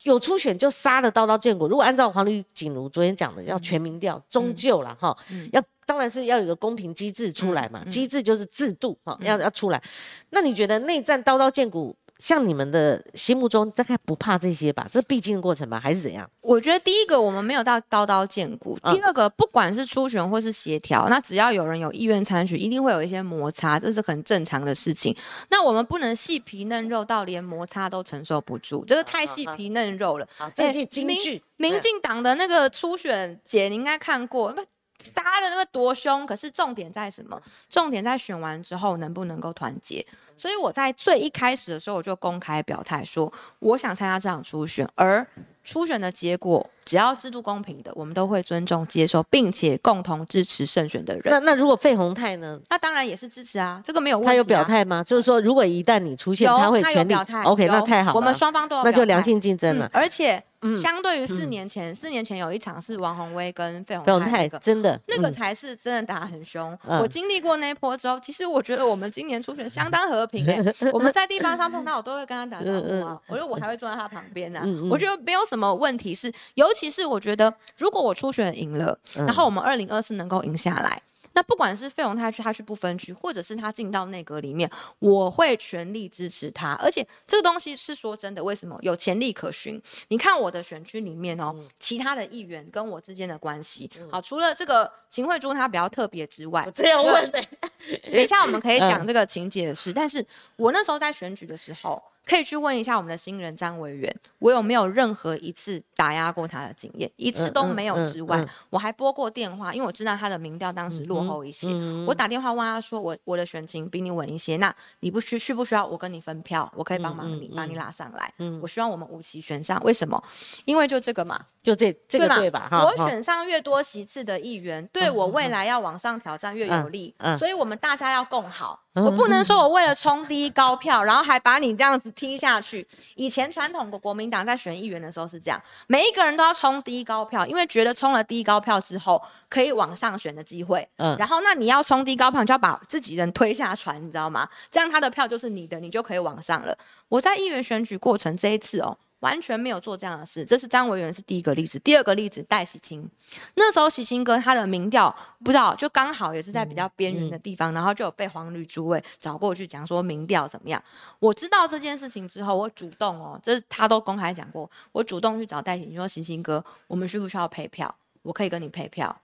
S1: 有初选就杀了刀刀见骨。如果按照黄绿锦如昨天讲的，要全民调，终究了哈，要当然是要有个公平机制出来嘛。机制就是制度哈，要要出来。那你觉得内战刀刀见骨？像你们的心目中大概不怕这些吧？这必经的过程吧，还是怎样？
S2: 我觉得第一个我们没有到刀刀见骨，第二个不管是初选或是协调，那只要有人有意愿参选，一定会有一些摩擦，这是很正常的事情。那我们不能细皮嫩肉到连摩擦都承受不住，这个太细皮嫩肉了。
S1: 这是京剧，
S2: 民进党的那个初选姐，你应该看过，那杀的那个多凶。可是重点在什么？重点在选完之后能不能够团结。所以我在最一开始的时候，我就公开表态说，我想参加这场初选，而初选的结果。只要制度公平的，我们都会尊重、接受，并且共同支持胜选的人。
S1: 那那如果费宏泰呢？
S2: 那当然也是支持啊，这个没有问题。
S1: 他有表态吗？就是说，如果一旦你出现，他会全力。OK，那太好了。
S2: 我们双方都有
S1: 那就良性竞争了。
S2: 而且，相对于四年前，四年前有一场是王宏威跟费宏泰，
S1: 真的
S2: 那个才是真的打很凶。我经历过那波之后，其实我觉得我们今年初选相当和平。哎，我们在地方上碰到，我都会跟他打招呼啊。我觉得我还会坐在他旁边呢。我觉得没有什么问题，是尤其是我觉得。如果我初选赢了，然后我们二零二四能够赢下来，那不管是费鸿泰去他去不分区，或者是他进到内阁里面，我会全力支持他。而且这个东西是说真的，为什么有潜力可循？你看我的选区里面哦，其他的议员跟我之间的关系，好，除了这个秦惠珠她比较特别之外，我
S1: 这样问的。
S2: 等一下我们可以讲这个情节的事，但是我那时候在选举的时候。可以去问一下我们的新人张委员，我有没有任何一次打压过他的经验，一次都没有之外，我还拨过电话，因为我知道他的民调当时落后一些，我打电话问他说，我我的选情比你稳一些，那你不需需不需要我跟你分票，我可以帮忙你把你拉上来，我希望我们五席选上，为什么？因为就这个嘛，
S1: 就这这个对吧？
S2: 我选上越多席次的议员，对我未来要往上挑战越有利，所以我们大家要共好。我不能说我为了冲低高票，然后还把你这样子踢下去。以前传统的国民党在选议员的时候是这样，每一个人都要冲低高票，因为觉得冲了低高票之后可以往上选的机会。嗯，然后那你要冲低高票，你就要把自己人推下船，你知道吗？这样他的票就是你的，你就可以往上了。我在议员选举过程这一次哦。完全没有做这样的事，这是张维元是第一个例子。第二个例子，戴喜清，那时候喜清哥他的民调不知道，就刚好也是在比较边缘的地方，然后就有被黄旅主委找过去讲说民调怎么样。我知道这件事情之后，我主动哦，这是他都公开讲过，我主动去找戴喜清说，喜清哥，我们需不需要配票？我可以跟你配票。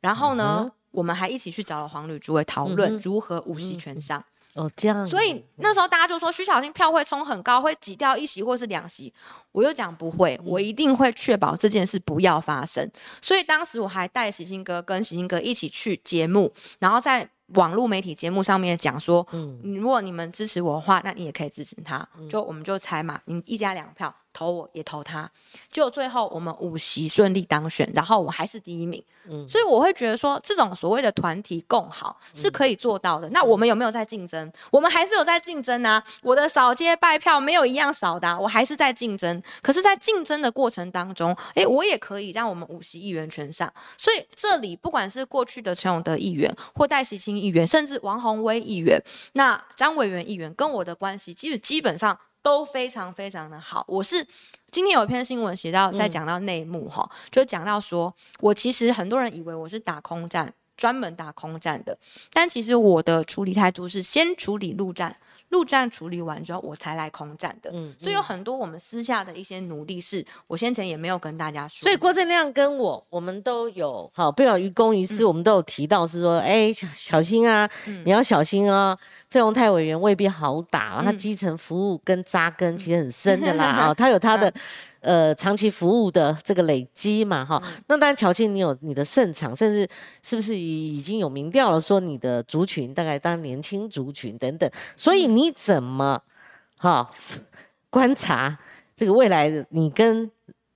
S2: 然后呢，我们还一起去找了黄旅主委讨论如何五席全上。
S1: 哦，这样。
S2: 所以那时候大家就说徐小新票会冲很高，会挤掉一席或是两席。我又讲不会，我一定会确保这件事不要发生。所以当时我还带喜新哥跟喜新哥一起去节目，然后在网络媒体节目上面讲说，嗯，如果你们支持我的话，那你也可以支持他。就我们就猜嘛，你一家两票。投我也投他，结果最后我们五席顺利当选，然后我还是第一名。嗯，所以我会觉得说，这种所谓的团体共好是可以做到的。那我们有没有在竞争？我们还是有在竞争啊！我的扫街拜票没有一样少的，我还是在竞争。可是，在竞争的过程当中，哎，我也可以让我们五席议员全上。所以这里不管是过去的陈永德议员，或戴喜清议员，甚至王宏威议员，那张委员议员跟我的关系，其实基本上。都非常非常的好。我是今天有一篇新闻写到，在讲到内幕哈，就讲到说，我其实很多人以为我是打空战，专门打空战的，但其实我的处理态度是先处理陆战。陆战处理完之后，我才来空战的。嗯，所以有很多我们私下的一些努力，是我先前也没有跟大家说。
S1: 所以郭正亮跟我，我们都有好，不要于公于私，我们都有提到是说，哎，小心啊，你要小心啊。费鸿泰委员未必好打，他基层服务跟扎根其实很深的啦啊，他有他的。呃，长期服务的这个累积嘛，哈，那当然，乔庆你有你的胜场，甚至是不是已经有民调了，说你的族群大概当年轻族群等等，所以你怎么哈观察这个未来？你跟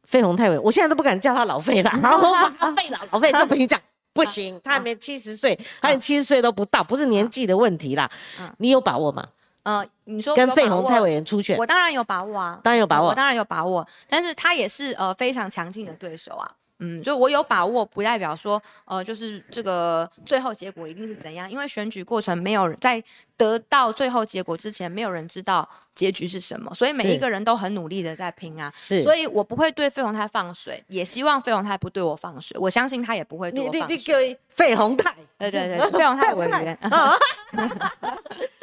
S1: 费鸿泰伟，我现在都不敢叫他老费了，老费了，老费这不行，讲 不行，他还没七十岁，他连七十岁都不到，不是年纪的问题啦，你有把握吗？
S2: 呃，你说
S1: 跟费鸿泰委员出选，
S2: 我当然有把握啊，
S1: 当然有把握，
S2: 我当然有把握，但是他也是呃非常强劲的对手啊。嗯，就我有把握，不代表说，呃，就是这个最后结果一定是怎样，因为选举过程没有在得到最后结果之前，没有人知道结局是什么，所以每一个人都很努力的在拼啊。是，所以我不会对费宏泰放水，也希望费宏泰不对我放水，我相信他也不会对我放水。
S1: 费宏泰，
S2: 对对对，费宏泰委员。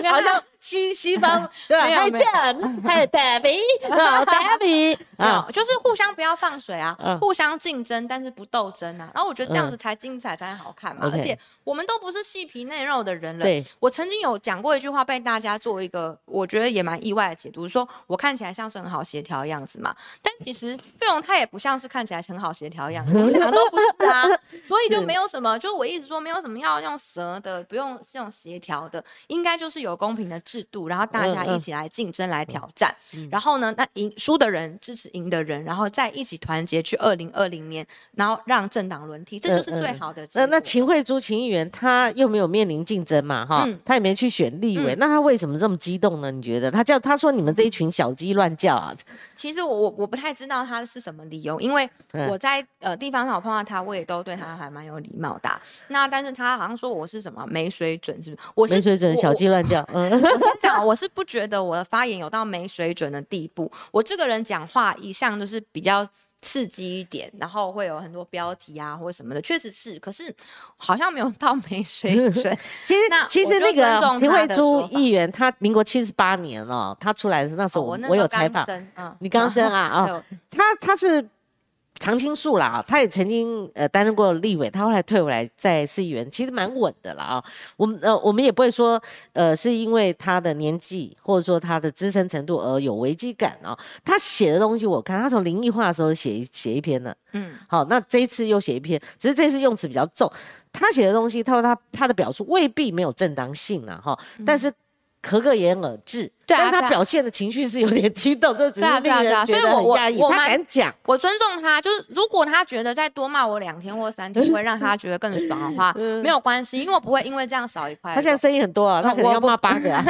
S1: 好像西西方？还有 James，还有 Debbie，Debbie
S2: 啊，就是互相不要放水啊，互相竞争，但是不斗争啊。然后我觉得这样子才精彩，才好看嘛。而且我们都不是细皮内肉的人了。对，我曾经有讲过一句话，被大家做一个我觉得也蛮意外的解读，说我看起来像是很好协调的样子嘛。但其实费勇他也不像是看起来很好协调的样子，两个都不是啊。所以就没有什么，就我一直说没有什么要用蛇的，不用这种协调的，应该就是有公平的制度，然后大家一起来竞争来挑战，然后呢，那赢输的人支持赢的人，然后再一起团结去二零二零年，然后让政党轮替，这就是最好的。
S1: 那那秦惠珠秦议员他又没有面临竞争嘛，哈，他也没去选立委，那他为什么这么激动呢？你觉得他叫他说你们这一群小鸡乱叫啊？
S2: 其实我我我不太知道他是什么理由，因为我在呃地方上碰到他，我也都对他还蛮有礼貌的。那但是他好像说我是什么没水准，是不是？我
S1: 是没水准，小鸡乱叫。
S2: 嗯，我先讲，我是不觉得我的发言有到没水准的地步。我这个人讲话一向都是比较刺激一点，然后会有很多标题啊或者什么的，确实是。可是好像没有到没水 准。
S1: 其实其实那个秦惠珠议员，他民国七十八年哦，他出来的那时候我我有采访，你刚生啊啊，他他是。常青树啦，他也曾经呃担任过立委，他后来退回来在市议员，其实蛮稳的啦啊。我们呃我们也不会说呃是因为他的年纪或者说他的资深程度而有危机感啊。他写的东西我看，他从灵异化的时候写写一篇呢，嗯，好，那这一次又写一篇，只是这次用词比较重。他写的东西，他说他他的表述未必没有正当性啊，哈，但是。可可言而至，但是他表现的情绪是有点激动，这只是令人觉得很压抑。他敢讲，
S2: 我尊重他。就是如果他觉得再多骂我两天或三天会让他觉得更爽的话，没有关系，因为我不会因为这样少一块。
S1: 他现在声音很多啊，他可能要骂八个啊。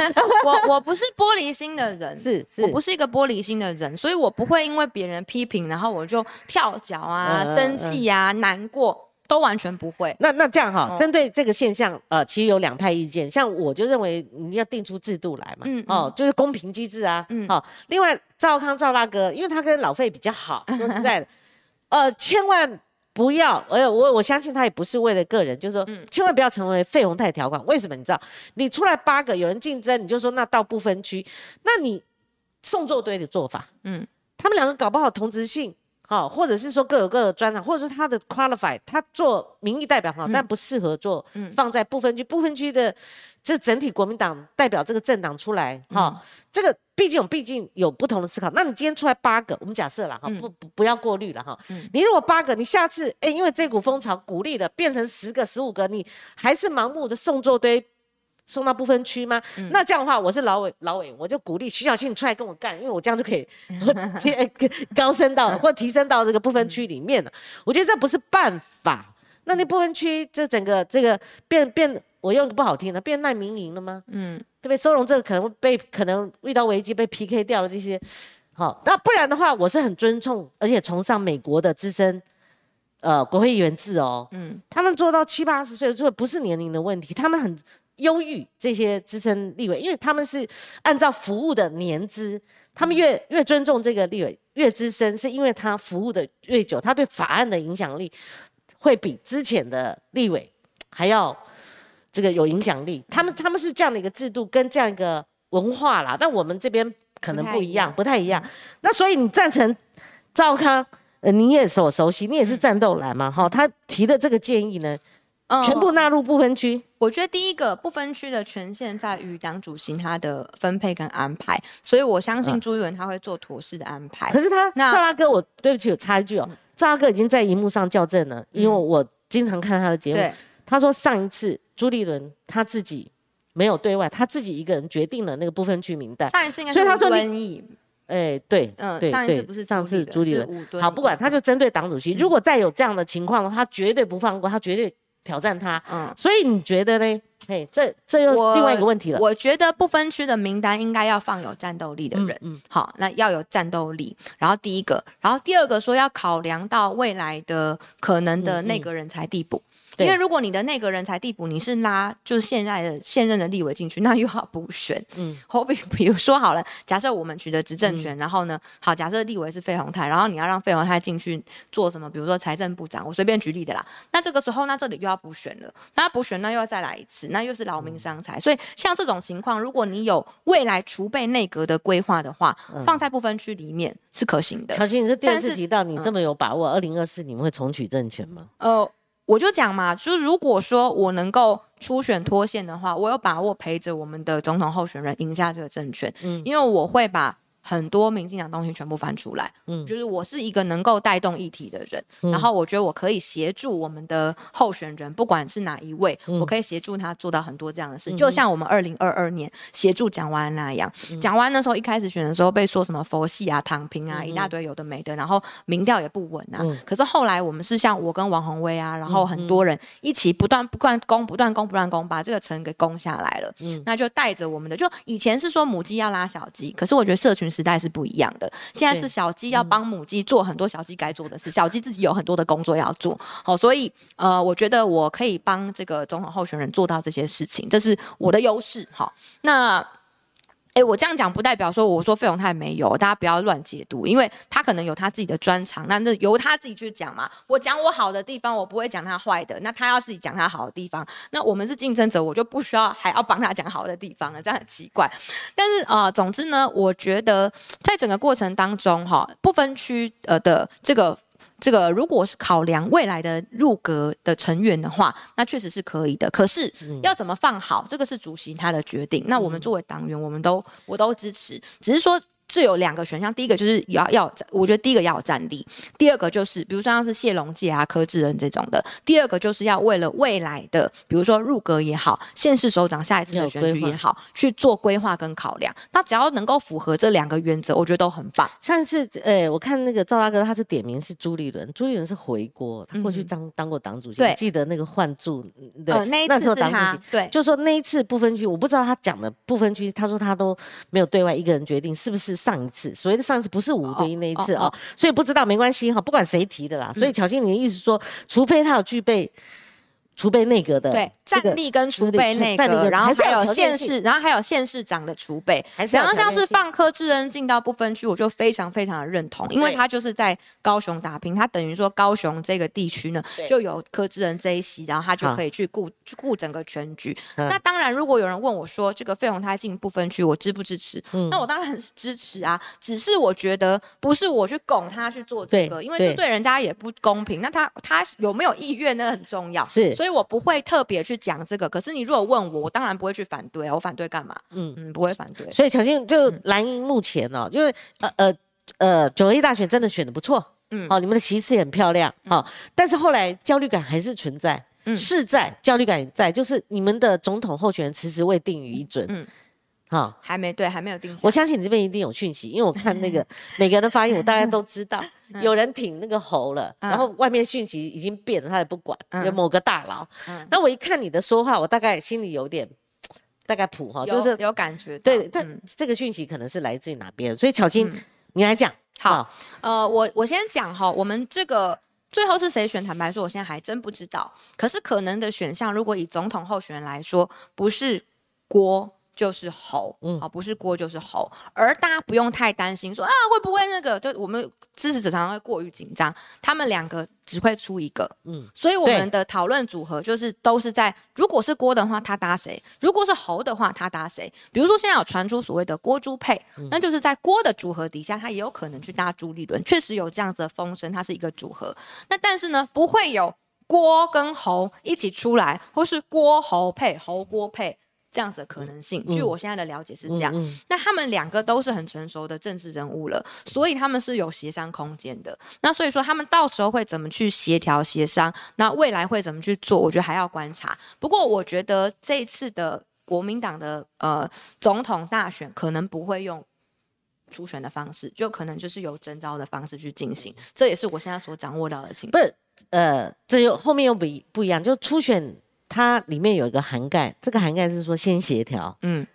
S2: 我我不是玻璃心的人，
S1: 是是，
S2: 我不是一个玻璃心的人，所以我不会因为别人批评，然后我就跳脚啊、生气呀、难过。都完全不会。
S1: 那那这样哈，针对这个现象，呃，其实有两派意见。像我就认为你要定出制度来嘛，嗯，哦，就是公平机制啊，嗯，好。另外，赵康赵大哥，因为他跟老费比较好，说实在的，呃，千万不要，呃，我我相信他也不是为了个人，就是说，千万不要成为费鸿泰条款。为什么？你知道，你出来八个有人竞争，你就说那到不分区，那你送作堆的做法，嗯，他们两个搞不好同质性。好，或者是说各有各的专长，或者说他的 qualify，他做民意代表哈，但不适合做放在部分区，部分区的这整体国民党代表这个政党出来哈，这个毕竟毕竟有不同的思考。那你今天出来八个，我们假设了哈，不不不要过滤了哈。你如果八个，你下次哎，因为这股风潮鼓励了，变成十个、十五个，你还是盲目的送作堆。送到不分区吗？那这样的话，我是老伟，老伟，我就鼓励徐小庆出来跟我干，因为我这样就可以 高升到或提升到这个不分区里面了。我觉得这不是办法。那那不分区这整个这个变变，我用不好听的，变难民营了吗？嗯，对不对？收容这个可能被可能遇到危机被 PK 掉了这些。好，那不然的话，我是很尊重而且崇尚美国的资深呃国会议员制哦。嗯，他们做到七八十岁，做不是年龄的问题，他们很。优于这些资深立委，因为他们是按照服务的年资，他们越越尊重这个立委越资深，是因为他服务的越久，他对法案的影响力会比之前的立委还要这个有影响力。他们他们是这样的一个制度跟这样一个文化啦，但我们这边可能不一样，不太一样。那所以你赞成赵康，呃，你也所熟悉，你也是战斗蓝嘛，哈，他提的这个建议呢？全部纳入不分区，
S2: 我觉得第一个不分区的权限在于党主席他的分配跟安排，所以我相信朱一文他会做妥适的安排。
S1: 可是他赵大哥，我对不起，我插一句哦，赵大哥已经在荧幕上校正了，因为我经常看他的节目，他说上一次朱立伦他自己没有对外，他自己一个人决定了那个不分区名单。
S2: 上一次应该，所以他说你，
S1: 哎，对，
S2: 嗯，上一次不是
S1: 上次朱立
S2: 伦，
S1: 好，不管，他就针对党主席，如果再有这样的情况的话，他绝对不放过，他绝对。挑战他，嗯，所以你觉得呢？嘿，这这又另外一个问题了。
S2: 我觉得不分区的名单应该要放有战斗力的人，嗯，好，那要有战斗力。然后第一个，然后第二个说要考量到未来的可能的那个人才地补。因为如果你的那个人才递补，你是拉就是现在的现任的立委进去，那又要补选。嗯，好比 比如说好了，假设我们取得执政权，然后呢，好，假设立委是费鸿泰，然后你要让费鸿泰进去做什么？比如说财政部长，我随便举例的啦。那这个时候，那这里又要补选了，那补选那又要再来一次，那又是劳民伤财。所以像这种情况，如果你有未来储备内阁的规划的话，放在不分区里面是可行的。
S1: 乔欣，你是第二次提到你这么有把握，二零二四你们会重取政权吗？呃。
S2: 我就讲嘛，就是如果说我能够初选脱线的话，我有把握陪着我们的总统候选人赢下这个政权，嗯，因为我会把。很多民进党东西全部翻出来，嗯，就是我是一个能够带动议题的人，然后我觉得我可以协助我们的候选人，不管是哪一位，我可以协助他做到很多这样的事，就像我们二零二二年协助蒋万那样。蒋万那时候一开始选的时候被说什么佛系啊、躺平啊，一大堆有的没的，然后民调也不稳啊。可是后来我们是像我跟王宏威啊，然后很多人一起不断不断攻、不断攻、不断攻，把这个城给攻下来了。嗯，那就带着我们的，就以前是说母鸡要拉小鸡，可是我觉得社群。时代是不一样的，现在是小鸡要帮母鸡做很多小鸡该做的事，小鸡自己有很多的工作要做，好，所以呃，我觉得我可以帮这个总统候选人做到这些事情，这是我的优势，好，那。哎，我这样讲不代表说我说费永泰没有，大家不要乱解读，因为他可能有他自己的专长，那那由他自己去讲嘛。我讲我好的地方，我不会讲他坏的，那他要自己讲他好的地方。那我们是竞争者，我就不需要还要帮他讲好的地方了，这样很奇怪。但是啊，总之呢，我觉得在整个过程当中，哈，不分区呃的这个。这个如果是考量未来的入阁的成员的话，那确实是可以的。可是要怎么放好，这个是主席他的决定。那我们作为党员，我们都我都支持，只是说。是有两个选项，第一个就是要要，我觉得第一个要有战力，第二个就是比如说像是谢龙介啊、柯志恩这种的，第二个就是要为了未来的，比如说入阁也好，现市首长下一次的选举也好，去做规划跟考量。那只要能够符合这两个原则，我觉得都很棒。
S1: 上次呃，我看那个赵大哥他是点名是朱立伦，朱立伦是回国，他过去当当过党主席，记得那个换柱，
S2: 对，那一次是他，对，
S1: 就说那一次不分区，我不知道他讲的不分区，他说他都没有对外一个人决定，是不是？上一次所谓的上一次不是五对一那一次哦，所以不知道没关系哈，不管谁提的啦。所以巧心，你的意思说，除非他有具备储备内阁的
S2: 对战力跟储备那个，然后还有县市，然后还有县市长的储备。然后像是放科志恩进到不分区，我就非常非常的认同，因为他就是在高雄打拼，他等于说高雄这个地区呢就有科志恩这一席，然后他就可以去顾顾整个全局。那当然，如果有人问我说这个费鸿他进不分区，我支不支持？那我当然很支持啊，只是我觉得不是我去拱他去做这个，因为这对人家也不公平。那他他有没有意愿那很重要，
S1: 是，
S2: 所以。我不会特别去讲这个，可是你如果问我，我当然不会去反对啊！我反对干嘛？嗯嗯，不会反对。
S1: 所以乔欣就蓝营目前哦，因为呃呃呃九合一大选真的选的不错，嗯，好，你们的旗帜也很漂亮，好，但是后来焦虑感还是存在，嗯是在焦虑感在，就是你们的总统候选人迟迟未定于一准，嗯。
S2: 好，还没对，还没有定。
S1: 我相信你这边一定有讯息，因为我看那个 每个人的发音，我大概都知道。有人挺那个喉了，然后外面讯息已经变了，他也不管。有某个大佬，那我一看你的说话，我大概心里有点 大概谱哈，就是
S2: 有感觉。
S1: 对，这这个讯息可能是来自于哪边？所以巧金，你来讲。
S2: 好，呃，我我先讲哈，我们这个最后是谁选？坦白说，我现在还真不知道。可是可能的选项，如果以总统候选人来说，不是郭。就是猴，嗯，啊，不是锅就是猴，而大家不用太担心，说啊会不会那个，就我们支持者常常会过于紧张，他们两个只会出一个，嗯，所以我们的讨论组合就是都是在，如果是锅的话，他搭谁；如果是猴的话，他搭谁。比如说现在有传出所谓的锅猪配，那就是在锅的组合底下，他也有可能去搭朱立伦，确实有这样子的风声，它是一个组合。那但是呢，不会有锅跟猴一起出来，或是锅猴配猴锅配。这样子的可能性，据我现在的了解是这样。那他们两个都是很成熟的政治人物了，所以他们是有协商空间的。那所以说，他们到时候会怎么去协调协商？那未来会怎么去做？我觉得还要观察。不过，我觉得这一次的国民党的呃总统大选，可能不会用初选的方式，就可能就是由征召的方式去进行。这也是我现在所掌握到的情况。
S1: 不是，呃，这又后面又不不一样，就初选。它里面有一个涵盖，这个涵盖是说先协调，嗯，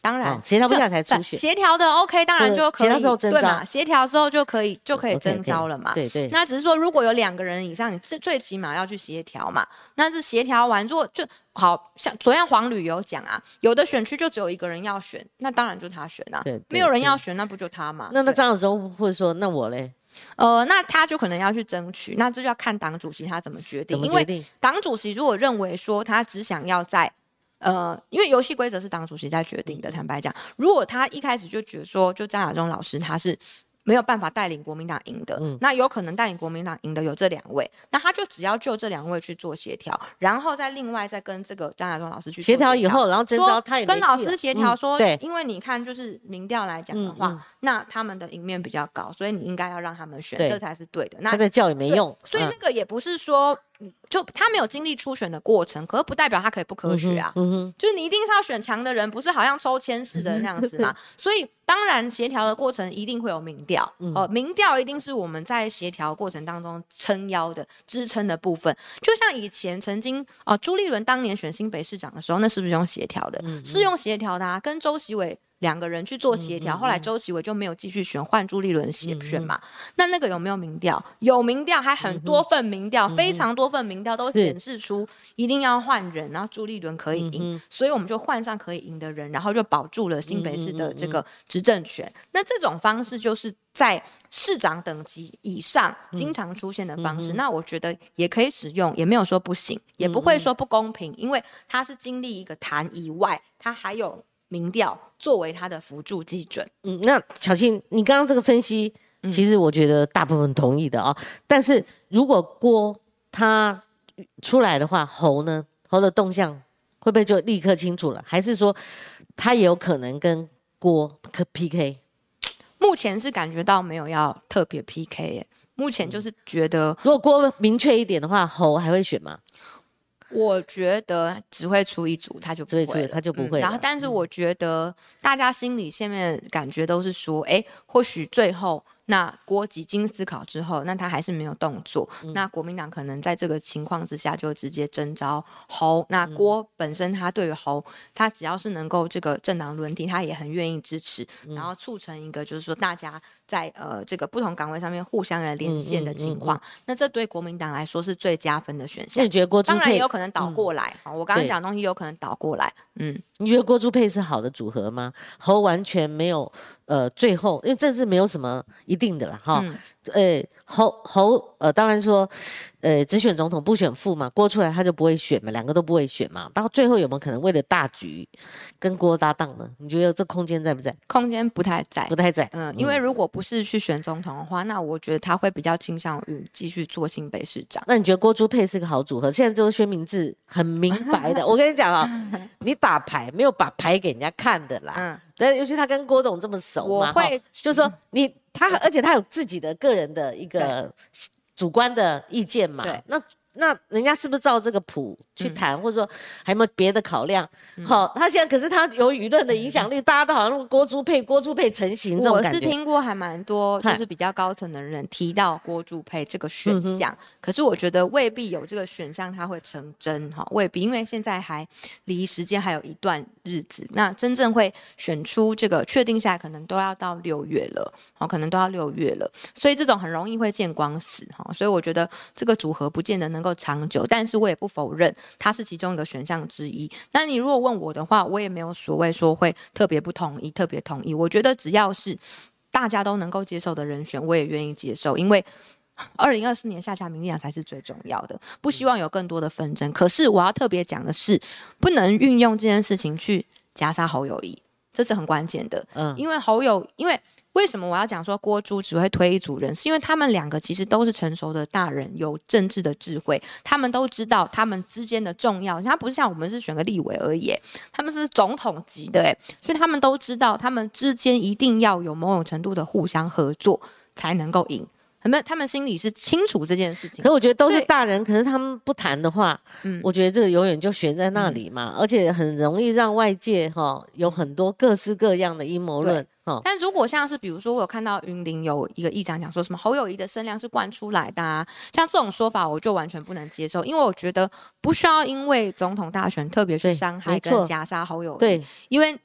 S2: 当然
S1: 协调不下才出血，
S2: 协调的 OK，当然就可以，
S1: 协调之后征召，
S2: 协调之后就可以就可以征招了嘛，
S1: 对对。
S2: 那只是说，如果有两个人以上，你最最起码要去协调嘛，那是协调完，如果就好像昨天黄旅有讲啊，有的选区就只有一个人要选，那当然就他选啊，对，没有人要选，那不就他嘛？
S1: 那那张子忠会说，那我嘞？
S2: 呃，那他就可能要去争取，那这就要看党主席他怎么决定。因为党主席如果认为说他只想要在，呃，因为游戏规则是党主席在决定的。坦白讲，如果他一开始就觉得说，就张亚中老师他是。没有办法带领国民党赢的，那有可能带领国民党赢的有这两位，那他就只要就这两位去做协调，然后再另外再跟这个张亚中老师去
S1: 协调以后，然后征召他也
S2: 跟老师协调说，对，因为你看就是民调来讲的话，那他们的赢面比较高，所以你应该要让他们选，这才是对的。那
S1: 他在叫也没用，
S2: 所以那个也不是说。就他没有经历初选的过程，可是不代表他可以不科学啊。就是你一定是要选强的人，不是好像抽签似的那样子嘛。所以当然协调的过程一定会有民调，哦，民调一定是我们在协调过程当中撑腰的支撑的部分。就像以前曾经哦，朱立伦当年选新北市长的时候，那是不是用协调的？是用协调的啊，跟周习伟。两个人去做协调，后来周其伟就没有继续选，换朱立伦协选嘛？那那个有没有民调？有民调，还很多份民调，非常多份民调都显示出一定要换人，然后朱立伦可以赢，所以我们就换上可以赢的人，然后就保住了新北市的这个执政权。那这种方式就是在市长等级以上经常出现的方式，那我觉得也可以使用，也没有说不行，也不会说不公平，因为他是经历一个谈以外，他还有。民调作为他的辅助基准，
S1: 嗯，那小庆，你刚刚这个分析，其实我觉得大部分同意的啊。但是如果郭他出来的话，猴呢，猴的动向会不会就立刻清楚了？还是说他也有可能跟郭可 PK？
S2: 目前是感觉到没有要特别 PK 耶，目前就是觉得，
S1: 如果郭明确一点的话，猴还会选吗？
S2: 我觉得只会出一组，他就不会，
S1: 他就不会。
S2: 然后，但是我觉得大家心里下面感觉都是说，哎，或许最后那郭几经思考之后，那他还是没有动作。那国民党可能在这个情况之下，就直接征召侯。那郭本身他对于侯，他只要是能够这个政党轮替，他也很愿意支持，然后促成一个就是说大家在呃这个不同岗位上面互相的连线的情况。那这对国民党来说是最加分的选项。
S1: 你觉得郭
S2: 当然也有可能倒过来啊？我刚刚讲的东西有可能倒过来。嗯，
S1: 你觉得郭朱佩是好的组合吗？和完全没有。呃，最后，因为这是没有什么一定的了哈。呃，侯侯呃，当然说，呃，只选总统不选副嘛，郭出来他就不会选嘛，两个都不会选嘛。到最后有没有可能为了大局跟郭搭档呢？你觉得这空间在不在？
S2: 空间不太在，
S1: 不太在。
S2: 嗯，因为如果不是去选总统的话，那我觉得他会比较倾向于继续做新北市长。
S1: 那你觉得郭朱配是个好组合？现在这个薛明志很明白的，我跟你讲啊，你打牌没有把牌给人家看的啦。嗯。对，尤其他跟郭董这么熟嘛，会就是说你他，而且他有自己的个人的一个主观的意见嘛，那。那人家是不是照这个谱去谈，或者说还有没有别的考量？好，他现在可是他有舆论的影响力，大家都好像郭朱配、郭朱配成型这种
S2: 感觉。我是听过还蛮多，就是比较高层的人提到郭朱配这个选项，可是我觉得未必有这个选项它会成真哈，未必，因为现在还离时间还有一段日子，那真正会选出这个确定下来，可能都要到六月了，好，可能都要六月了，所以这种很容易会见光死哈，所以我觉得这个组合不见得。能够长久，但是我也不否认它是其中一个选项之一。那你如果问我的话，我也没有所谓说会特别不同意，特别同意。我觉得只要是大家都能够接受的人选，我也愿意接受。因为二零二四年下下民进党才是最重要的，不希望有更多的纷争。可是我要特别讲的是，不能运用这件事情去夹杀侯友谊，这是很关键的。嗯，因为侯友，因为。为什么我要讲说郭朱只会推一组人？是因为他们两个其实都是成熟的大人，有政治的智慧，他们都知道他们之间的重要。他不是像我们是选个立委而已，他们是总统级的，哎，所以他们都知道他们之间一定要有某种程度的互相合作才能够赢。他们他们心里是清楚这件事情，
S1: 可我觉得都是大人，可是他们不谈的话，嗯，我觉得这个永远就悬在那里嘛，而且很容易让外界哈有很多各式各样的阴谋论哈。
S2: 但如果像是比如说，我有看到云林有一个议长讲说什么侯友谊的声量是灌出来的，啊，像这种说法，我就完全不能接受，因为我觉得不需要因为总统大选特别去伤害跟夹杀侯友谊，
S1: 对，
S2: 因为。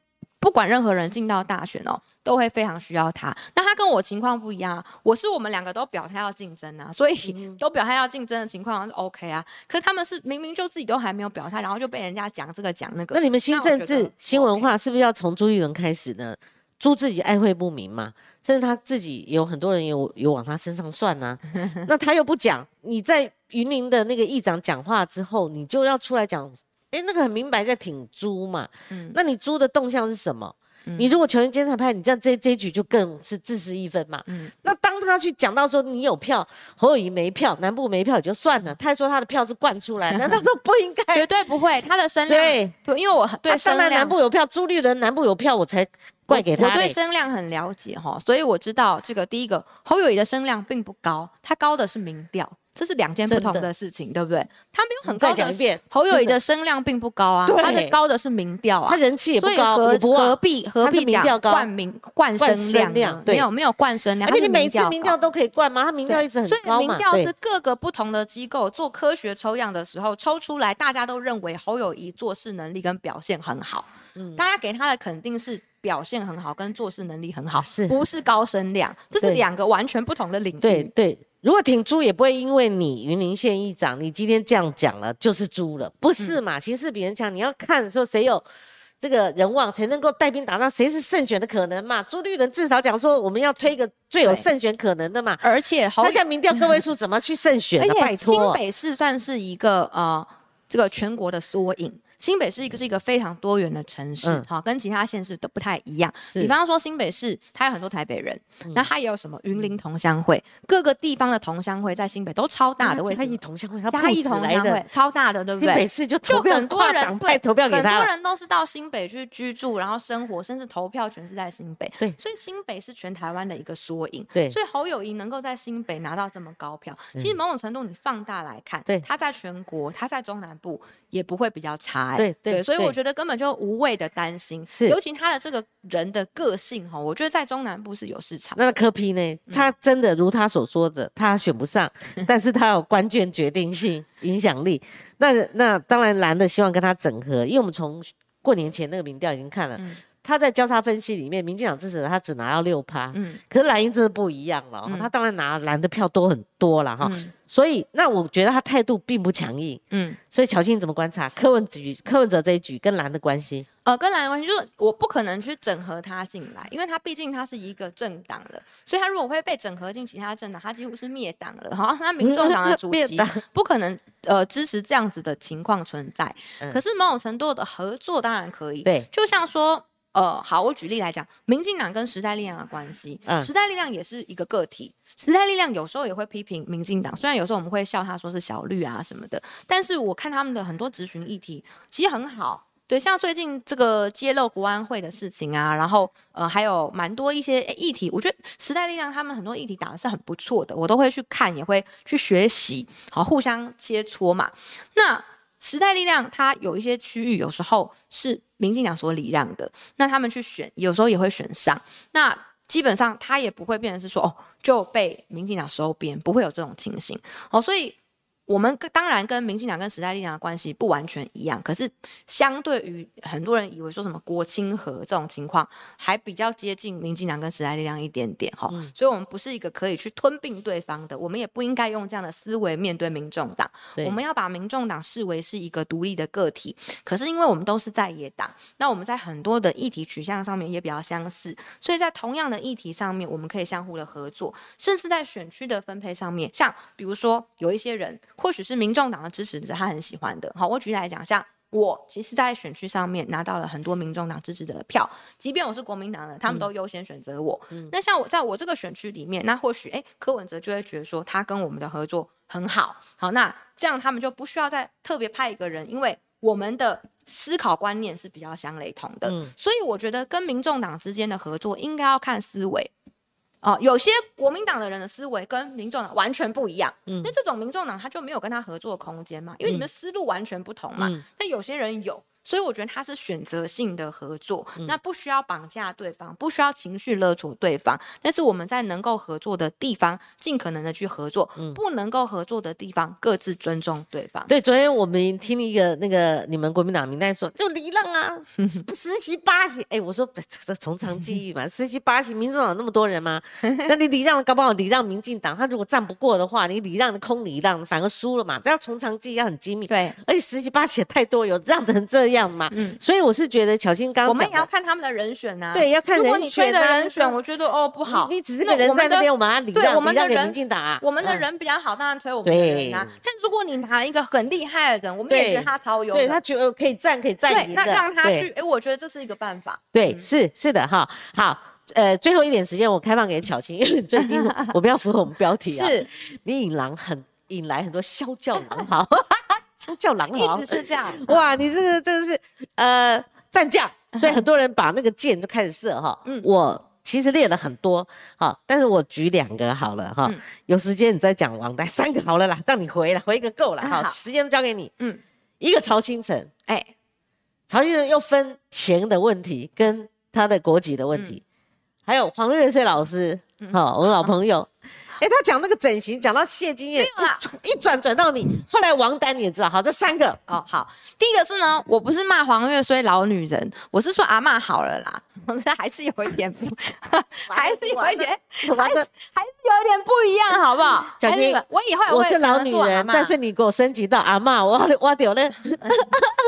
S2: 不管任何人进到大选哦，都会非常需要他。那他跟我情况不一样，我是我们两个都表态要竞争啊，所以都表态要竞争的情况是 OK 啊。可是他们是明明就自己都还没有表态，然后就被人家讲这个讲那个。
S1: 那你们新政治新文化是不是要从朱立伦开始呢？朱自己爱会不明嘛，甚至他自己有很多人有有往他身上算呢。那他又不讲，你在云林的那个议长讲话之后，你就要出来讲。哎，那个很明白在挺猪嘛，嗯，那你猪的动向是什么？你如果球员监察派，你这样这这一局就更是自私一分嘛。嗯，那当他去讲到说你有票，侯友谊没票，南部没票也就算了，他还说他的票是灌出来，难道都不应该？
S2: 绝对不会，他的声量对，因为我对上来
S1: 南部有票，朱立伦南部有票，我才怪给他。
S2: 我对声量很了解哈，所以我知道这个第一个侯友谊的声量并不高，他高的是民调。这是两件不同的事情，对不对？他没有很高
S1: 的
S2: 侯友谊的声量并不高啊，他的高的是民调啊，
S1: 他人气也不高，
S2: 何何必何必讲冠名冠声量？没有没有冠声量，
S1: 而且你每次民调都可以冠吗？他民调一直很高
S2: 所以民调是各个不同的机构做科学抽样的时候抽出来，大家都认为侯友谊做事能力跟表现很好，嗯，大家给他的肯定是表现很好跟做事能力很好，是不是高声量？这是两个完全不同的领域。
S1: 对对。如果挺猪，也不会因为你云林县议长，你今天这样讲了就是猪了，不是嘛？形势比人强，你要看说谁有这个人望，才能够带兵打仗，谁是胜选的可能嘛？朱立伦至少讲说，我们要推一个最有胜选可能的嘛。
S2: 而且，
S1: 他像民调个位数怎么去胜选？拜托，
S2: 新北市算是一个呃，这个全国的缩影。新北是一个是一个非常多元的城市，好，跟其他县市都不太一样。比方说新北市，它有很多台北人，那它也有什么云林同乡会，各个地方的同乡会在新北都超大的。
S1: 嘉义同乡会，
S2: 嘉义同乡会超大的，对不对？
S1: 新北市就就
S2: 很多人
S1: 对投票给他，
S2: 很多人都是到新北去居住，然后生活，甚至投票全是在新北。
S1: 对，
S2: 所以新北是全台湾的一个缩影。
S1: 对，
S2: 所以侯友谊能够在新北拿到这么高票，其实某种程度你放大来看，
S1: 对，
S2: 他在全国，他在中南部也不会比较差。
S1: 对对对
S2: 所以我觉得根本就无谓的担心，
S1: 是
S2: 尤其他的这个人的个性哈，我觉得在中南部是有市场。
S1: 那柯批呢？他真的如他所说的，他选不上，但是他有关键决定性影响力。那那当然蓝的希望跟他整合，因为我们从过年前那个民调已经看了，
S2: 嗯
S1: 他在交叉分析里面，民进党支持者他只拿到六趴，
S2: 嗯
S1: 可是蓝营真的不一样了，
S2: 嗯
S1: 他当然拿蓝的票多很多了哈。
S2: 嗯
S1: 所以那我觉得他态度并不强硬。
S2: 嗯，
S1: 所以乔欣怎么观察柯文局、柯文哲这一局跟蓝的关系？
S2: 呃，跟蓝的关系就是我不可能去整合他进来，因为他毕竟他是一个政党了，所以他如果会被整合进其他政党，他几乎是灭党了哈。那民众党的主席不可能呃支持这样子的情况存在，
S1: 嗯
S2: 可是某种程度的合作当然可以。
S1: 对，
S2: 就像说。呃，好，我举例来讲，民进党跟时代力量的关系，
S1: 嗯
S2: 时代力量也是一个个体，时代力量有时候也会批评民进党，虽然有时候我们会笑他说是小绿啊什么的，但是我看他们的很多质询议题其实很好。对，像最近这个揭露国安会的事情啊，然后呃还有蛮多一些议题，我觉得时代力量他们很多议题打的是很不错的，我都会去看，也会去学习，好互相切磋嘛。那时代力量它有一些区域，有时候是民进党所礼让的，那他们去选，有时候也会选上。那基本上它也不会变成是说哦就被民进党收编，不会有这种情形。哦，所以我们跟当然跟民进党跟时代力量的关系不完全一样，可是相对于很多人以为说什么国亲和这种情况，还比较接近民进党跟时代力量一点点哈。所以我们不是一个可以去吞并对方的，我们也不应该用这样的思维面对民众党。我们要把民众党视为是一个独立的个体。可是因为我们都是在野党，那我们在很多的议题取向上面也比较相似，所以在同样的议题上面，我们可以相互的合作，甚至在选区的分配上面，像比如说有一些人或许是民众党的支持者，他很喜欢的。好，我举例来讲，像。我其实，在选区上面拿到了很多民众党支持者的票，即便我是国民党的，他们都优先选择我。那像我在我这个选区里面，那或许哎，柯文哲就会觉得说他跟我们的合作很好，好，那这样他们就不需要再特别派一个人，因为我们的思考观念是比较相雷同的，
S1: 嗯
S2: 所以我觉得跟民众党之间的合作应该要看思维。哦，有些国民党的人的思维跟民众党完全不一样，
S1: 嗯
S2: 那这种民众党他就没有跟他合作的空间嘛，因为你们思路完全不同嘛。
S1: 嗯
S2: 但有些人有，所以我觉得他是选择性的合作，
S1: 嗯
S2: 那不需要绑架对方，不需要情绪勒索对方，但是我们在能够合作的地方，尽可能的去合作，
S1: 嗯
S2: 不能够合作的地方，各自尊重对方。
S1: 对，昨天我们听一个那个你们国民党名单说，就离让啊，不十七八席，哎，我说 这这从长计议嘛，十七八席，民众党那么多人吗？那你礼让搞不好礼让民进党，他如果战不过的话，你礼让的空礼让，反而输了嘛，这要从长计议要很机密，
S2: 对，
S1: 而且十七八席也太多，有让成这样嘛？
S2: 嗯
S1: 所以我是觉得巧心刚
S2: 我们也要。看他们的人选呐、
S1: 对要看人
S2: 如果你的人选，我觉得哦不好，
S1: 你你只是个人在那边，我们要给
S2: 我们的人
S1: 民进党啊。
S2: 我们的
S1: 嗯
S2: 人比较好，当然推我们的人啊。但如果你拿了一个很厉害的人，我们也觉得他超优的，
S1: 对他觉得可以站，可以站
S2: 对，
S1: 赢的，
S2: 那让他去，哎，我觉得这是一个办法。
S1: 对，是是的哈。好，呃，最后一点时间我开放给巧青，因 为最近我们要符合我们标题啊，
S2: 是，
S1: 你引狼很引来很多萧教 狼豪，萧教狼王
S2: 一，直是这样。
S1: 哇，你这个真的是呃战将，所以很多人把那个箭就开始射哈。
S2: 嗯
S1: 我其实列了很多，哈，但是我举两个好了哈。
S2: 嗯
S1: 有时间你再讲王代，三个好了啦，让你回了，回一个够了哈，时间交给你。
S2: 嗯，
S1: 一个曹新成，
S2: 哎，
S1: 曹先生又分钱的问题跟他的国籍的问题，还有黄瑞穗老师，好、我老朋友，哎、他讲那个整形，讲到谢金燕，一一转转到你，后来王丹你也知道，好，这三个，
S2: 哦，好，第一个是呢，我不是骂黄月虽老女人，我是说阿嬷好了啦，我这还是有一点不，还是有一点，
S1: 还是，
S2: 还是有一点不一样，好不好？
S1: 小军
S2: 我以后
S1: 我是老女人，但是你给我升级到阿嬷，我我丢了，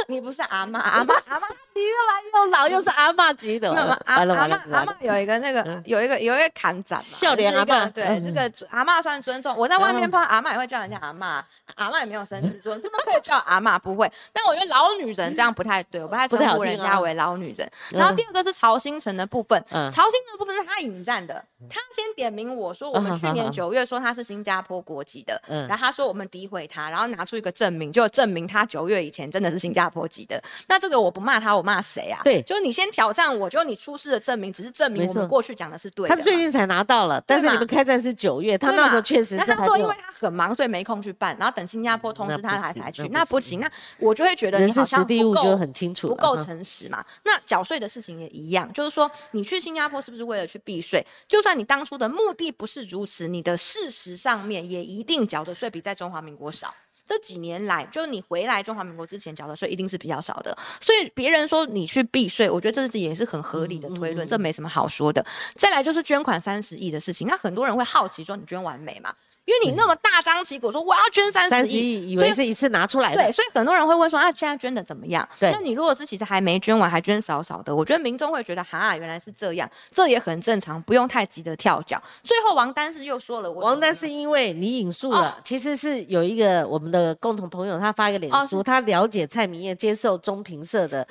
S1: 你
S2: 你不是阿妈，阿妈阿嬷
S1: 又老又是阿嬷级的，
S2: 阿阿嬷阿
S1: 完了完了。
S2: 嬷，有一个那个
S1: 嗯。
S2: 有一个有一个砍斩嘛，
S1: 笑脸阿嬷。
S2: 对
S1: 嗯。
S2: 这个阿嬷算尊重。我在外面
S1: 嗯
S2: 碰到阿嬷也会叫人家阿嬷，阿嬷也没有生子尊，他们可以叫阿嬷不会。但我觉得老女人这样不太对，我不太称呼人家为老女人。然后第二个是曹新成的部分，
S1: 嗯。
S2: 曹新成的部分是他引战的，他先点名我说我们去年九月说他是新加坡国籍的，
S1: 嗯。
S2: 然后他说我们诋毁他，然后拿出一个证明，就证明他九月以前真的是新加坡籍的。那这个我不骂他，我骂谁啊？
S1: 对
S2: 就是你先挑战我，就你出示的证明只是证明我们过去讲的是对的嘛。
S1: 他最近才拿到了，但是你们开战是九月，他那时候确实
S2: 那他说，因为他很忙，所以没空去办，然后等新加坡通知他
S1: 那不行
S2: 才才去，
S1: 那不行
S2: 那我就会觉得你好像不够
S1: 就很清楚
S2: 不够诚实嘛。那缴税的事情也一样，就是说你去新加坡是不是为了去避税？就算你当初的目的不是如此，你的事实上面也一定缴的税比在中华民国少。这几年来，就是你回来中华民国之前缴的税一定是比较少的，所以别人说你去避税，我觉得这是也是很合理的推
S1: 嗯
S2: 论，这没什么好说的。再来就是捐款三十亿的事情，那很多人会好奇说你捐完没嘛？因为你那么大张旗鼓说我要捐三
S1: 三十
S2: 十亿，
S1: 以为是一次拿出来的。
S2: 对，，所以很多人会问说，啊，现在捐的怎么样？
S1: 对。
S2: 那你如果是其实还没捐完，还捐少少的，我觉得民众会觉得，哈，原来是这样，这也很正常，不用太急着跳脚。最后王丹是又说了，我
S1: 王丹是因为你引述了，其实是有一个我们的共同朋友，他发一个脸
S2: 哦。
S1: 书，他了解蔡明燕接受中评社的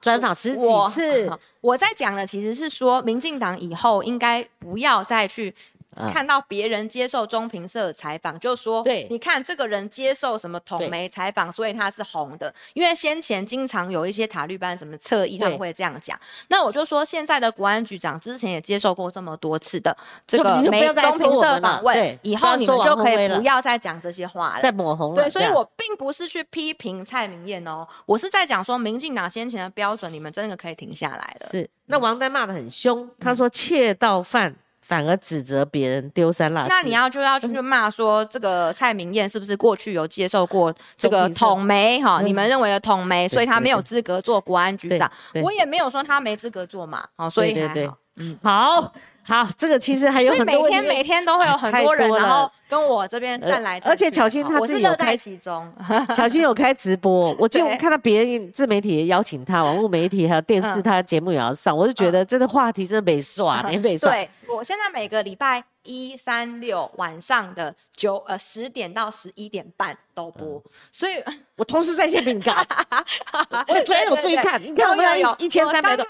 S1: 专访十几
S2: 我
S1: 次，
S2: 我在讲的其实是说，民进党以后应该不要再去
S1: 嗯
S2: 看到别人接受中评社的采访，就说，
S1: 对。
S2: 你看这个人接受什么统媒采访，所以他是红的。因为先前经常有一些塔绿班什么侧翼，他们
S1: 对
S2: 会这样讲。那我就说，现在的国安局长之前也接受过这么多次的这个中评社访问，以后你们就可以不要再讲这些话了。
S1: 在抹红了，
S2: 对，所以我并不是去批评蔡明燕哦，我是在讲说，民进党先前的标准，你们真的可以停下来了。
S1: 是。那王丹骂的很凶，他说窃盗犯反而指责别人丢三落四，
S2: 那你要就要去骂说这个蔡明燕是不是过去有接受过这个统媒哈？
S1: 嗯
S2: 你们认为的统媒，所以他没有资格做国安局长。我也没有说他没资格做嘛，好，所以还好。嗯，
S1: 好好，这个其实还有很多问题
S2: 天每天都会有很多人，然后跟我这边站来，
S1: 而且巧心她
S2: 好我是乐在
S1: 自己有开
S2: 其中。
S1: 小新有开直播，我就
S2: 对
S1: 看到别人自媒体也邀请他，网络媒体还有电视，
S2: 嗯
S1: 他的节目也要上，我就觉得这个话题真的没刷，没没刷。
S2: 对，我现在每个礼拜一、三、六晚上的九呃十点到十一点半都播，所以
S1: 我同时在线比你高，我昨天有注意看，你看我们
S2: 有
S1: 一千三百多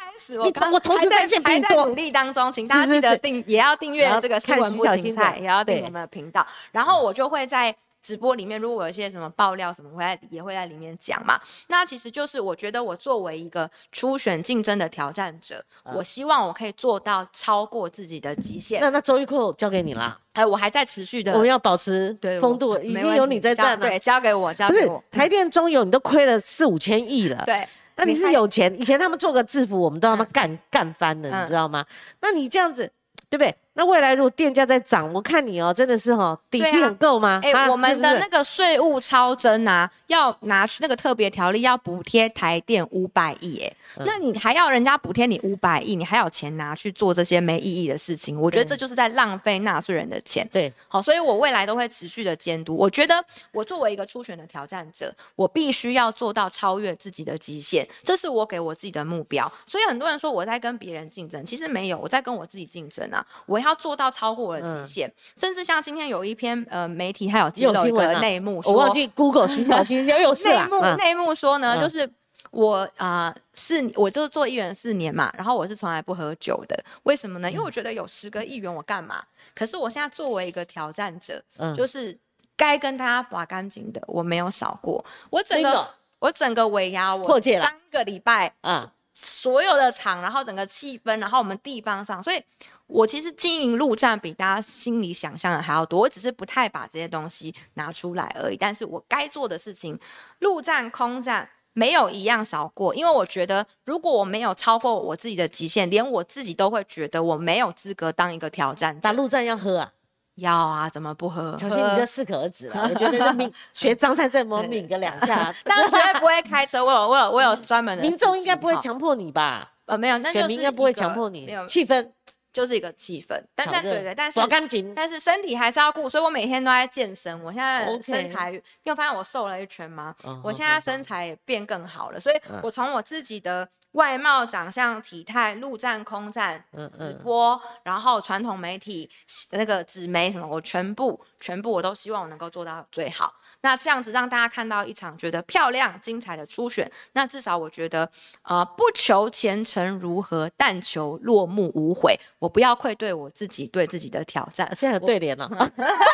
S2: 我
S1: 同时在线比
S2: 还
S1: 你多
S2: 在努力当中，请大家记得订，也要订阅这个
S1: 看
S2: 新闻不
S1: 徐小新的
S2: 芹菜，也要订我们的频道。然后我就会在。直播里面，如果有一些什么爆料什么，我会在也会在里面讲嘛。那其实就是我觉得我作为一个初选竞争的挑战者，我希望我可以做到超过自己的极限。
S1: 那那周玉蔻交给你啦，
S2: 哎，我还在持续的
S1: 我们要保持
S2: 对
S1: 风度，已经有你在站了。
S2: 对，交给我，交给我。
S1: 台电中油，你都亏了四五千亿了。
S2: 对，
S1: 那你是有钱，以前他们做个制服，我们都他妈
S2: 嗯
S1: 干干翻了，
S2: 嗯
S1: 你知道吗？那你这样子，对不对？那未来如果电价在涨，我看你哦，真的是哈，底气很够吗？
S2: 哎、
S1: 啊
S2: 我们的那个税务超征啊，要拿去那个特别条例，要补贴台电五百亿，哎、
S1: 嗯
S2: 那你还要人家补贴你五百亿，你还有钱拿去做这些没意义的事情，我觉得这就是在浪费纳税人的钱。
S1: 对，
S2: 好，所以我未来都会持续的监督。我觉得我作为一个初选的挑战者，我必须要做到超越自己的极限，这是我给我自己的目标。所以很多人说我在跟别人竞争，其实没有，我在跟我自己竞争啊！我要做到超过我的极限，甚至像今天有一篇呃媒体还有揭露一个
S1: 有新闻啊？
S2: 内幕说，
S1: 我忘记 Google 徐小新又又是
S2: 内幕内幕说呢，
S1: 嗯。
S2: 就是我啊、四，我就是做议员四年嘛，然后我是从来不喝酒的，为什么呢？因为
S1: 嗯。
S2: 我觉得有十个议员我干嘛？可是我现在作为一个挑战者，
S1: 嗯
S2: 就是该跟大家拔干净的，我没有少过，我整个我整个尾牙我
S1: 破戒了。
S2: 三个礼拜
S1: 啊，
S2: 所有的场，然后整个气氛，然后我们地方上，所以我其实经营陆战比大家心里想象的还要多，我只是不太把这些东西拿出来而已。但是我该做的事情，陆战、空战。没有一样少过，因为我觉得，如果我没有超过我自己的极限，连我自己都会觉得我没有资格当一个挑战者。
S1: 打陆战要喝啊，
S2: 要啊，怎么不喝？
S1: 小新你
S2: 喝
S1: 这适可而止了，我觉得这抿 学张三这么抿个两下，
S2: 但绝对不会开车。我有，我有，我有专门的
S1: 民众应该不会强迫你吧？
S2: 呃，没有，那就是
S1: 选民应该不会强迫你气氛
S2: 就是一个气氛。但但对对，但是
S1: 刮干净，
S2: 但是身体还是要顾，所以我每天都在健身。我现在身材，你有发现我瘦了一圈吗？
S1: 嗯
S2: 我现在身材也变更好了，所以
S1: 嗯
S2: 我从我自己的外貌、长相、体态、陆战、空战、直播，然后传统媒体那个纸媒什么，我全部全部我都希望我能够做到最好。那这样子让大家看到一场觉得漂亮、精彩的初选，那至少我觉得，呃，不求前程如何，但求落幕无悔。我不要愧对我自己对自己的挑战，
S1: 现在有对联了，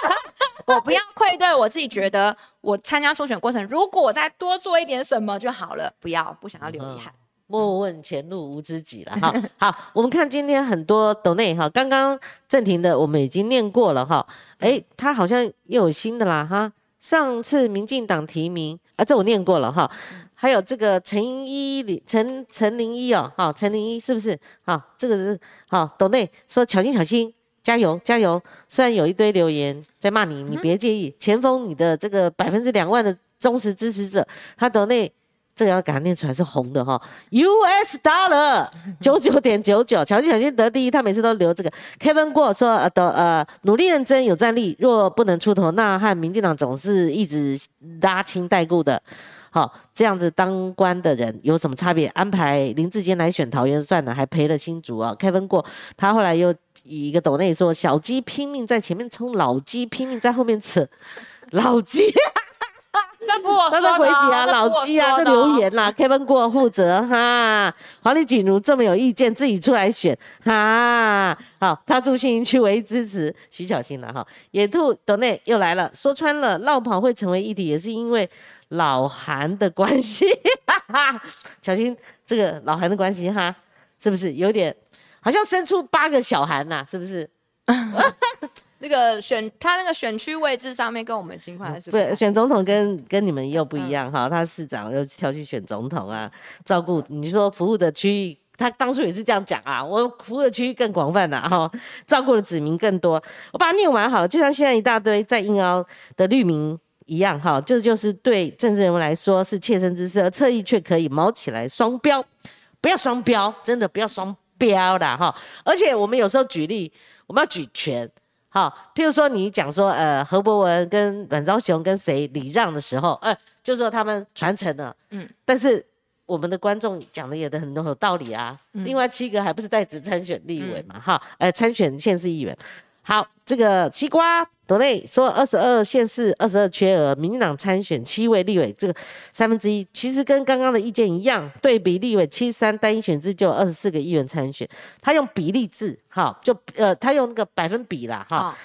S2: 我不要愧对我自己，觉得我参加初选过程，如果我再多做一点什么就好了，不要不想要留遗憾。
S1: 莫问前路无知己了哈。好，我们看今天很多抖内哈，刚刚郑婷的我们已经念过了哈。哎，他好像又有新的啦哈。上次民进党提名啊，这我念过了哈。还有这个陈一陈陈林一哦，哈，陈林一是不是？好，这个是好抖内说小心小心。加油加油！虽然有一堆留言在骂你，你别介意。前锋，你的这个百分之两万的忠实支持者，他得那这个要给他念出来是红的哈，US dollar 九九点九九，小心小心得第一，他每次都留这个。Kevin 过说呃的呃努力认真有战力，若不能出头，那和民进党总是一直拉亲带故的。好，这样子当官的人有什么差别？安排林志坚来选桃园算了，还赔了新竹啊。Kevin 过，他后来又以一个抖内说，小鸡拼命在前面冲，老鸡拼命在后面扯。老鸡，
S2: 那不我
S1: 他在回击啊，老鸡啊，这留言啦。Kevin 过负责哈，黄丽锦如这么有意见，自己出来选哈。好，他住新营区唯一支持徐小新了哈。野兔抖内又来了，说穿了，绕跑会成为议题，也是因为。老韩的关系，小心这个老韩的关系哈，是不是有点好像生出八个小韩呐？是不是？
S2: 那个选他那个选区位置上面跟我们情况还是
S1: 不选总统跟跟你们又不一样哈，他市长又挑去选总统啊，照顾你说服务的区域，他当初也是这样讲啊，我服务的区域更广泛呐哈，照顾的子民更多，我把它念完好了，就像现在一大堆在硬凹的绿民。一样哈，这就是对政治人物来说是切身之事，而侧翼却可以毛起来双标，不要双标，真的不要双标啦哈。而且我们有时候举例，我们要举权，哈，譬如说你讲说，呃，何伯文跟阮昭雄跟谁礼让的时候，呃，就说他们传承了，嗯，但是我们的观众讲的也都很有道理啊。另外七个还不是在职参选立委嘛，哈，呃，参选县市议员。好，这个西瓜。国内说二十二县市二十二缺额，民进党参选七位立委，这个三分之一，其实跟刚刚的意见一样。对比立委七三单一选制就有二十四个议员参选，他用比例制，哈，就呃他用那个百分比啦，哈。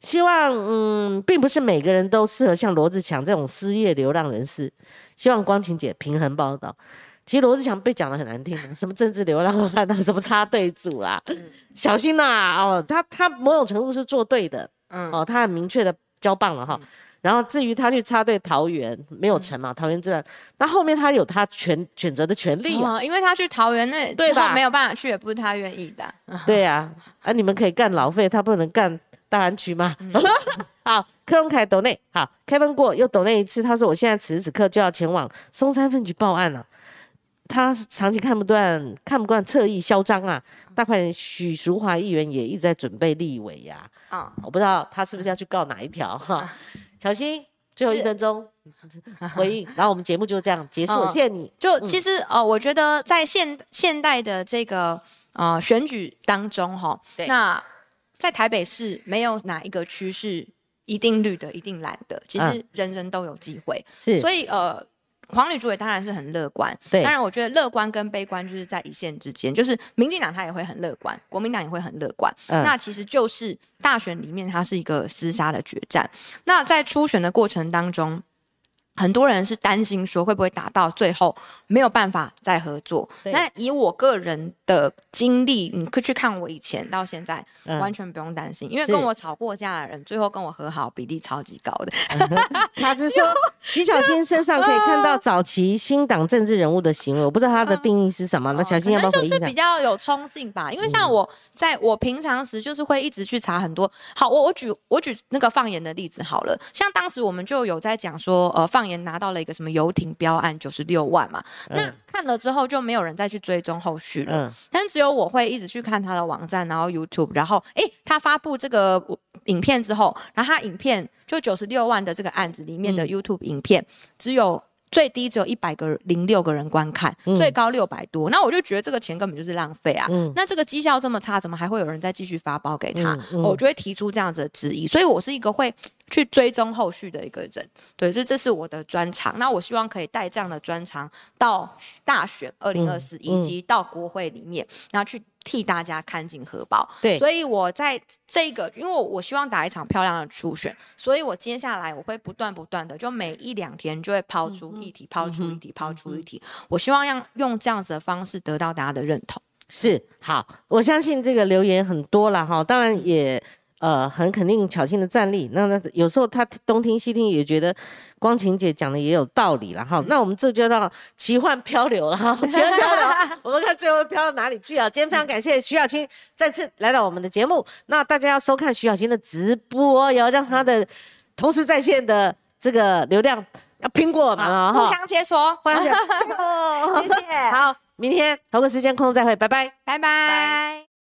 S1: 希望嗯，并不是每个人都适合像罗志强这种失业流浪人士。希望光晴姐平衡报道。其实罗志祥被讲的很难听，什么政治流浪汉啊，什么插队组啦，小心呐哦，他他某种程度是做对的。嗯哦，他很明确的交棒了哈，然后至于他去插队桃园没有成嘛，桃园自然，那后面他有他选选择的权利啊，
S2: 因为他去桃园那对吧，没有办法去，也不是他愿意的。
S1: 对呀，啊你们可以干老费，他不能干大安区吗？好，柯荣凯抖内好，开班过又抖内一次，他说我现在此时此刻就要前往松山分局报案了。他长期看不惯，看不惯侧翼嚣张啊！大快人许淑华议员也一直在准备立委呀。啊，我不知道他是不是要去告哪一条哈？小心，最后一分钟回应，然后我们节目就这样结束。谢谢你。
S2: 就其实哦，我觉得在现现代的这个呃选举当中哈，那在台北市没有哪一个区是一定绿的，一定蓝的，其实人人都有机会。是，所以呃。黄旅主委当然是很乐观，当然我觉得乐观跟悲观就是在一线之间，就是民进党他也会很乐观，国民党也会很乐观，那其实就是大选里面它是一个厮杀的决战。那在初选的过程当中。很多人是担心说会不会打到最后没有办法再合作。那以我个人的经历，你可以去看我以前到现在，完全不用担心，因为跟我吵过架的人，最后跟我和好比例超级高的。
S1: 他是说 徐小新身上可以看到早期新党政治人物的行为，我不知道他的定义是什么。那小新要不要回应
S2: 就是比较有冲劲吧，因为像我在我平常时就是会一直去查很多。好，我我举我举那个放言的例子好了，像当时我们就有在讲说，呃，放。也拿到了一个什么游艇标案九十六万嘛，那看了之后就没有人再去追踪后续了，但只有我会一直去看他的网站，然后 YouTube，然后哎，他发布这个影片之后，然后他影片就九十六万的这个案子里面的 YouTube 影片只有。最低只有一百个零六个人观看，最高六百多，那我就觉得这个钱根本就是浪费啊！那这个绩效这么差，怎么还会有人再继续发包给他？我就会提出这样子的质疑。所以我是一个会去追踪后续的一个人，对，所以这是我的专长。那我希望可以带这样的专长到大选二零二四，以及到国会里面，然后去替大家看尽荷包。
S1: 对，
S2: 所以我在这个，因为我我希望打一场漂亮的初选，所以我接下来我会不断不断的，就每一两天就会抛出议题，抛出议题，抛出议题。我希望让用这样子的方式得到大家的认同。
S1: 是好，我相信这个留言很多了哈，当然也。呃，很肯定巧心的战力。那那有时候他东听西听，也觉得光晴姐讲的也有道理了哈。那我们这就到奇幻漂流了哈，奇幻漂流，我们看最后漂到哪里去啊？今天非常感谢徐小青再次来到我们的节目。那大家要收看徐小青的直播，也要让她的同时在线的这个流量要拼过我们啊！
S2: 互相切磋，
S1: 互相切磋，
S2: 谢谢。
S1: 好，明天同个时间空中再会，拜拜，
S2: 拜拜。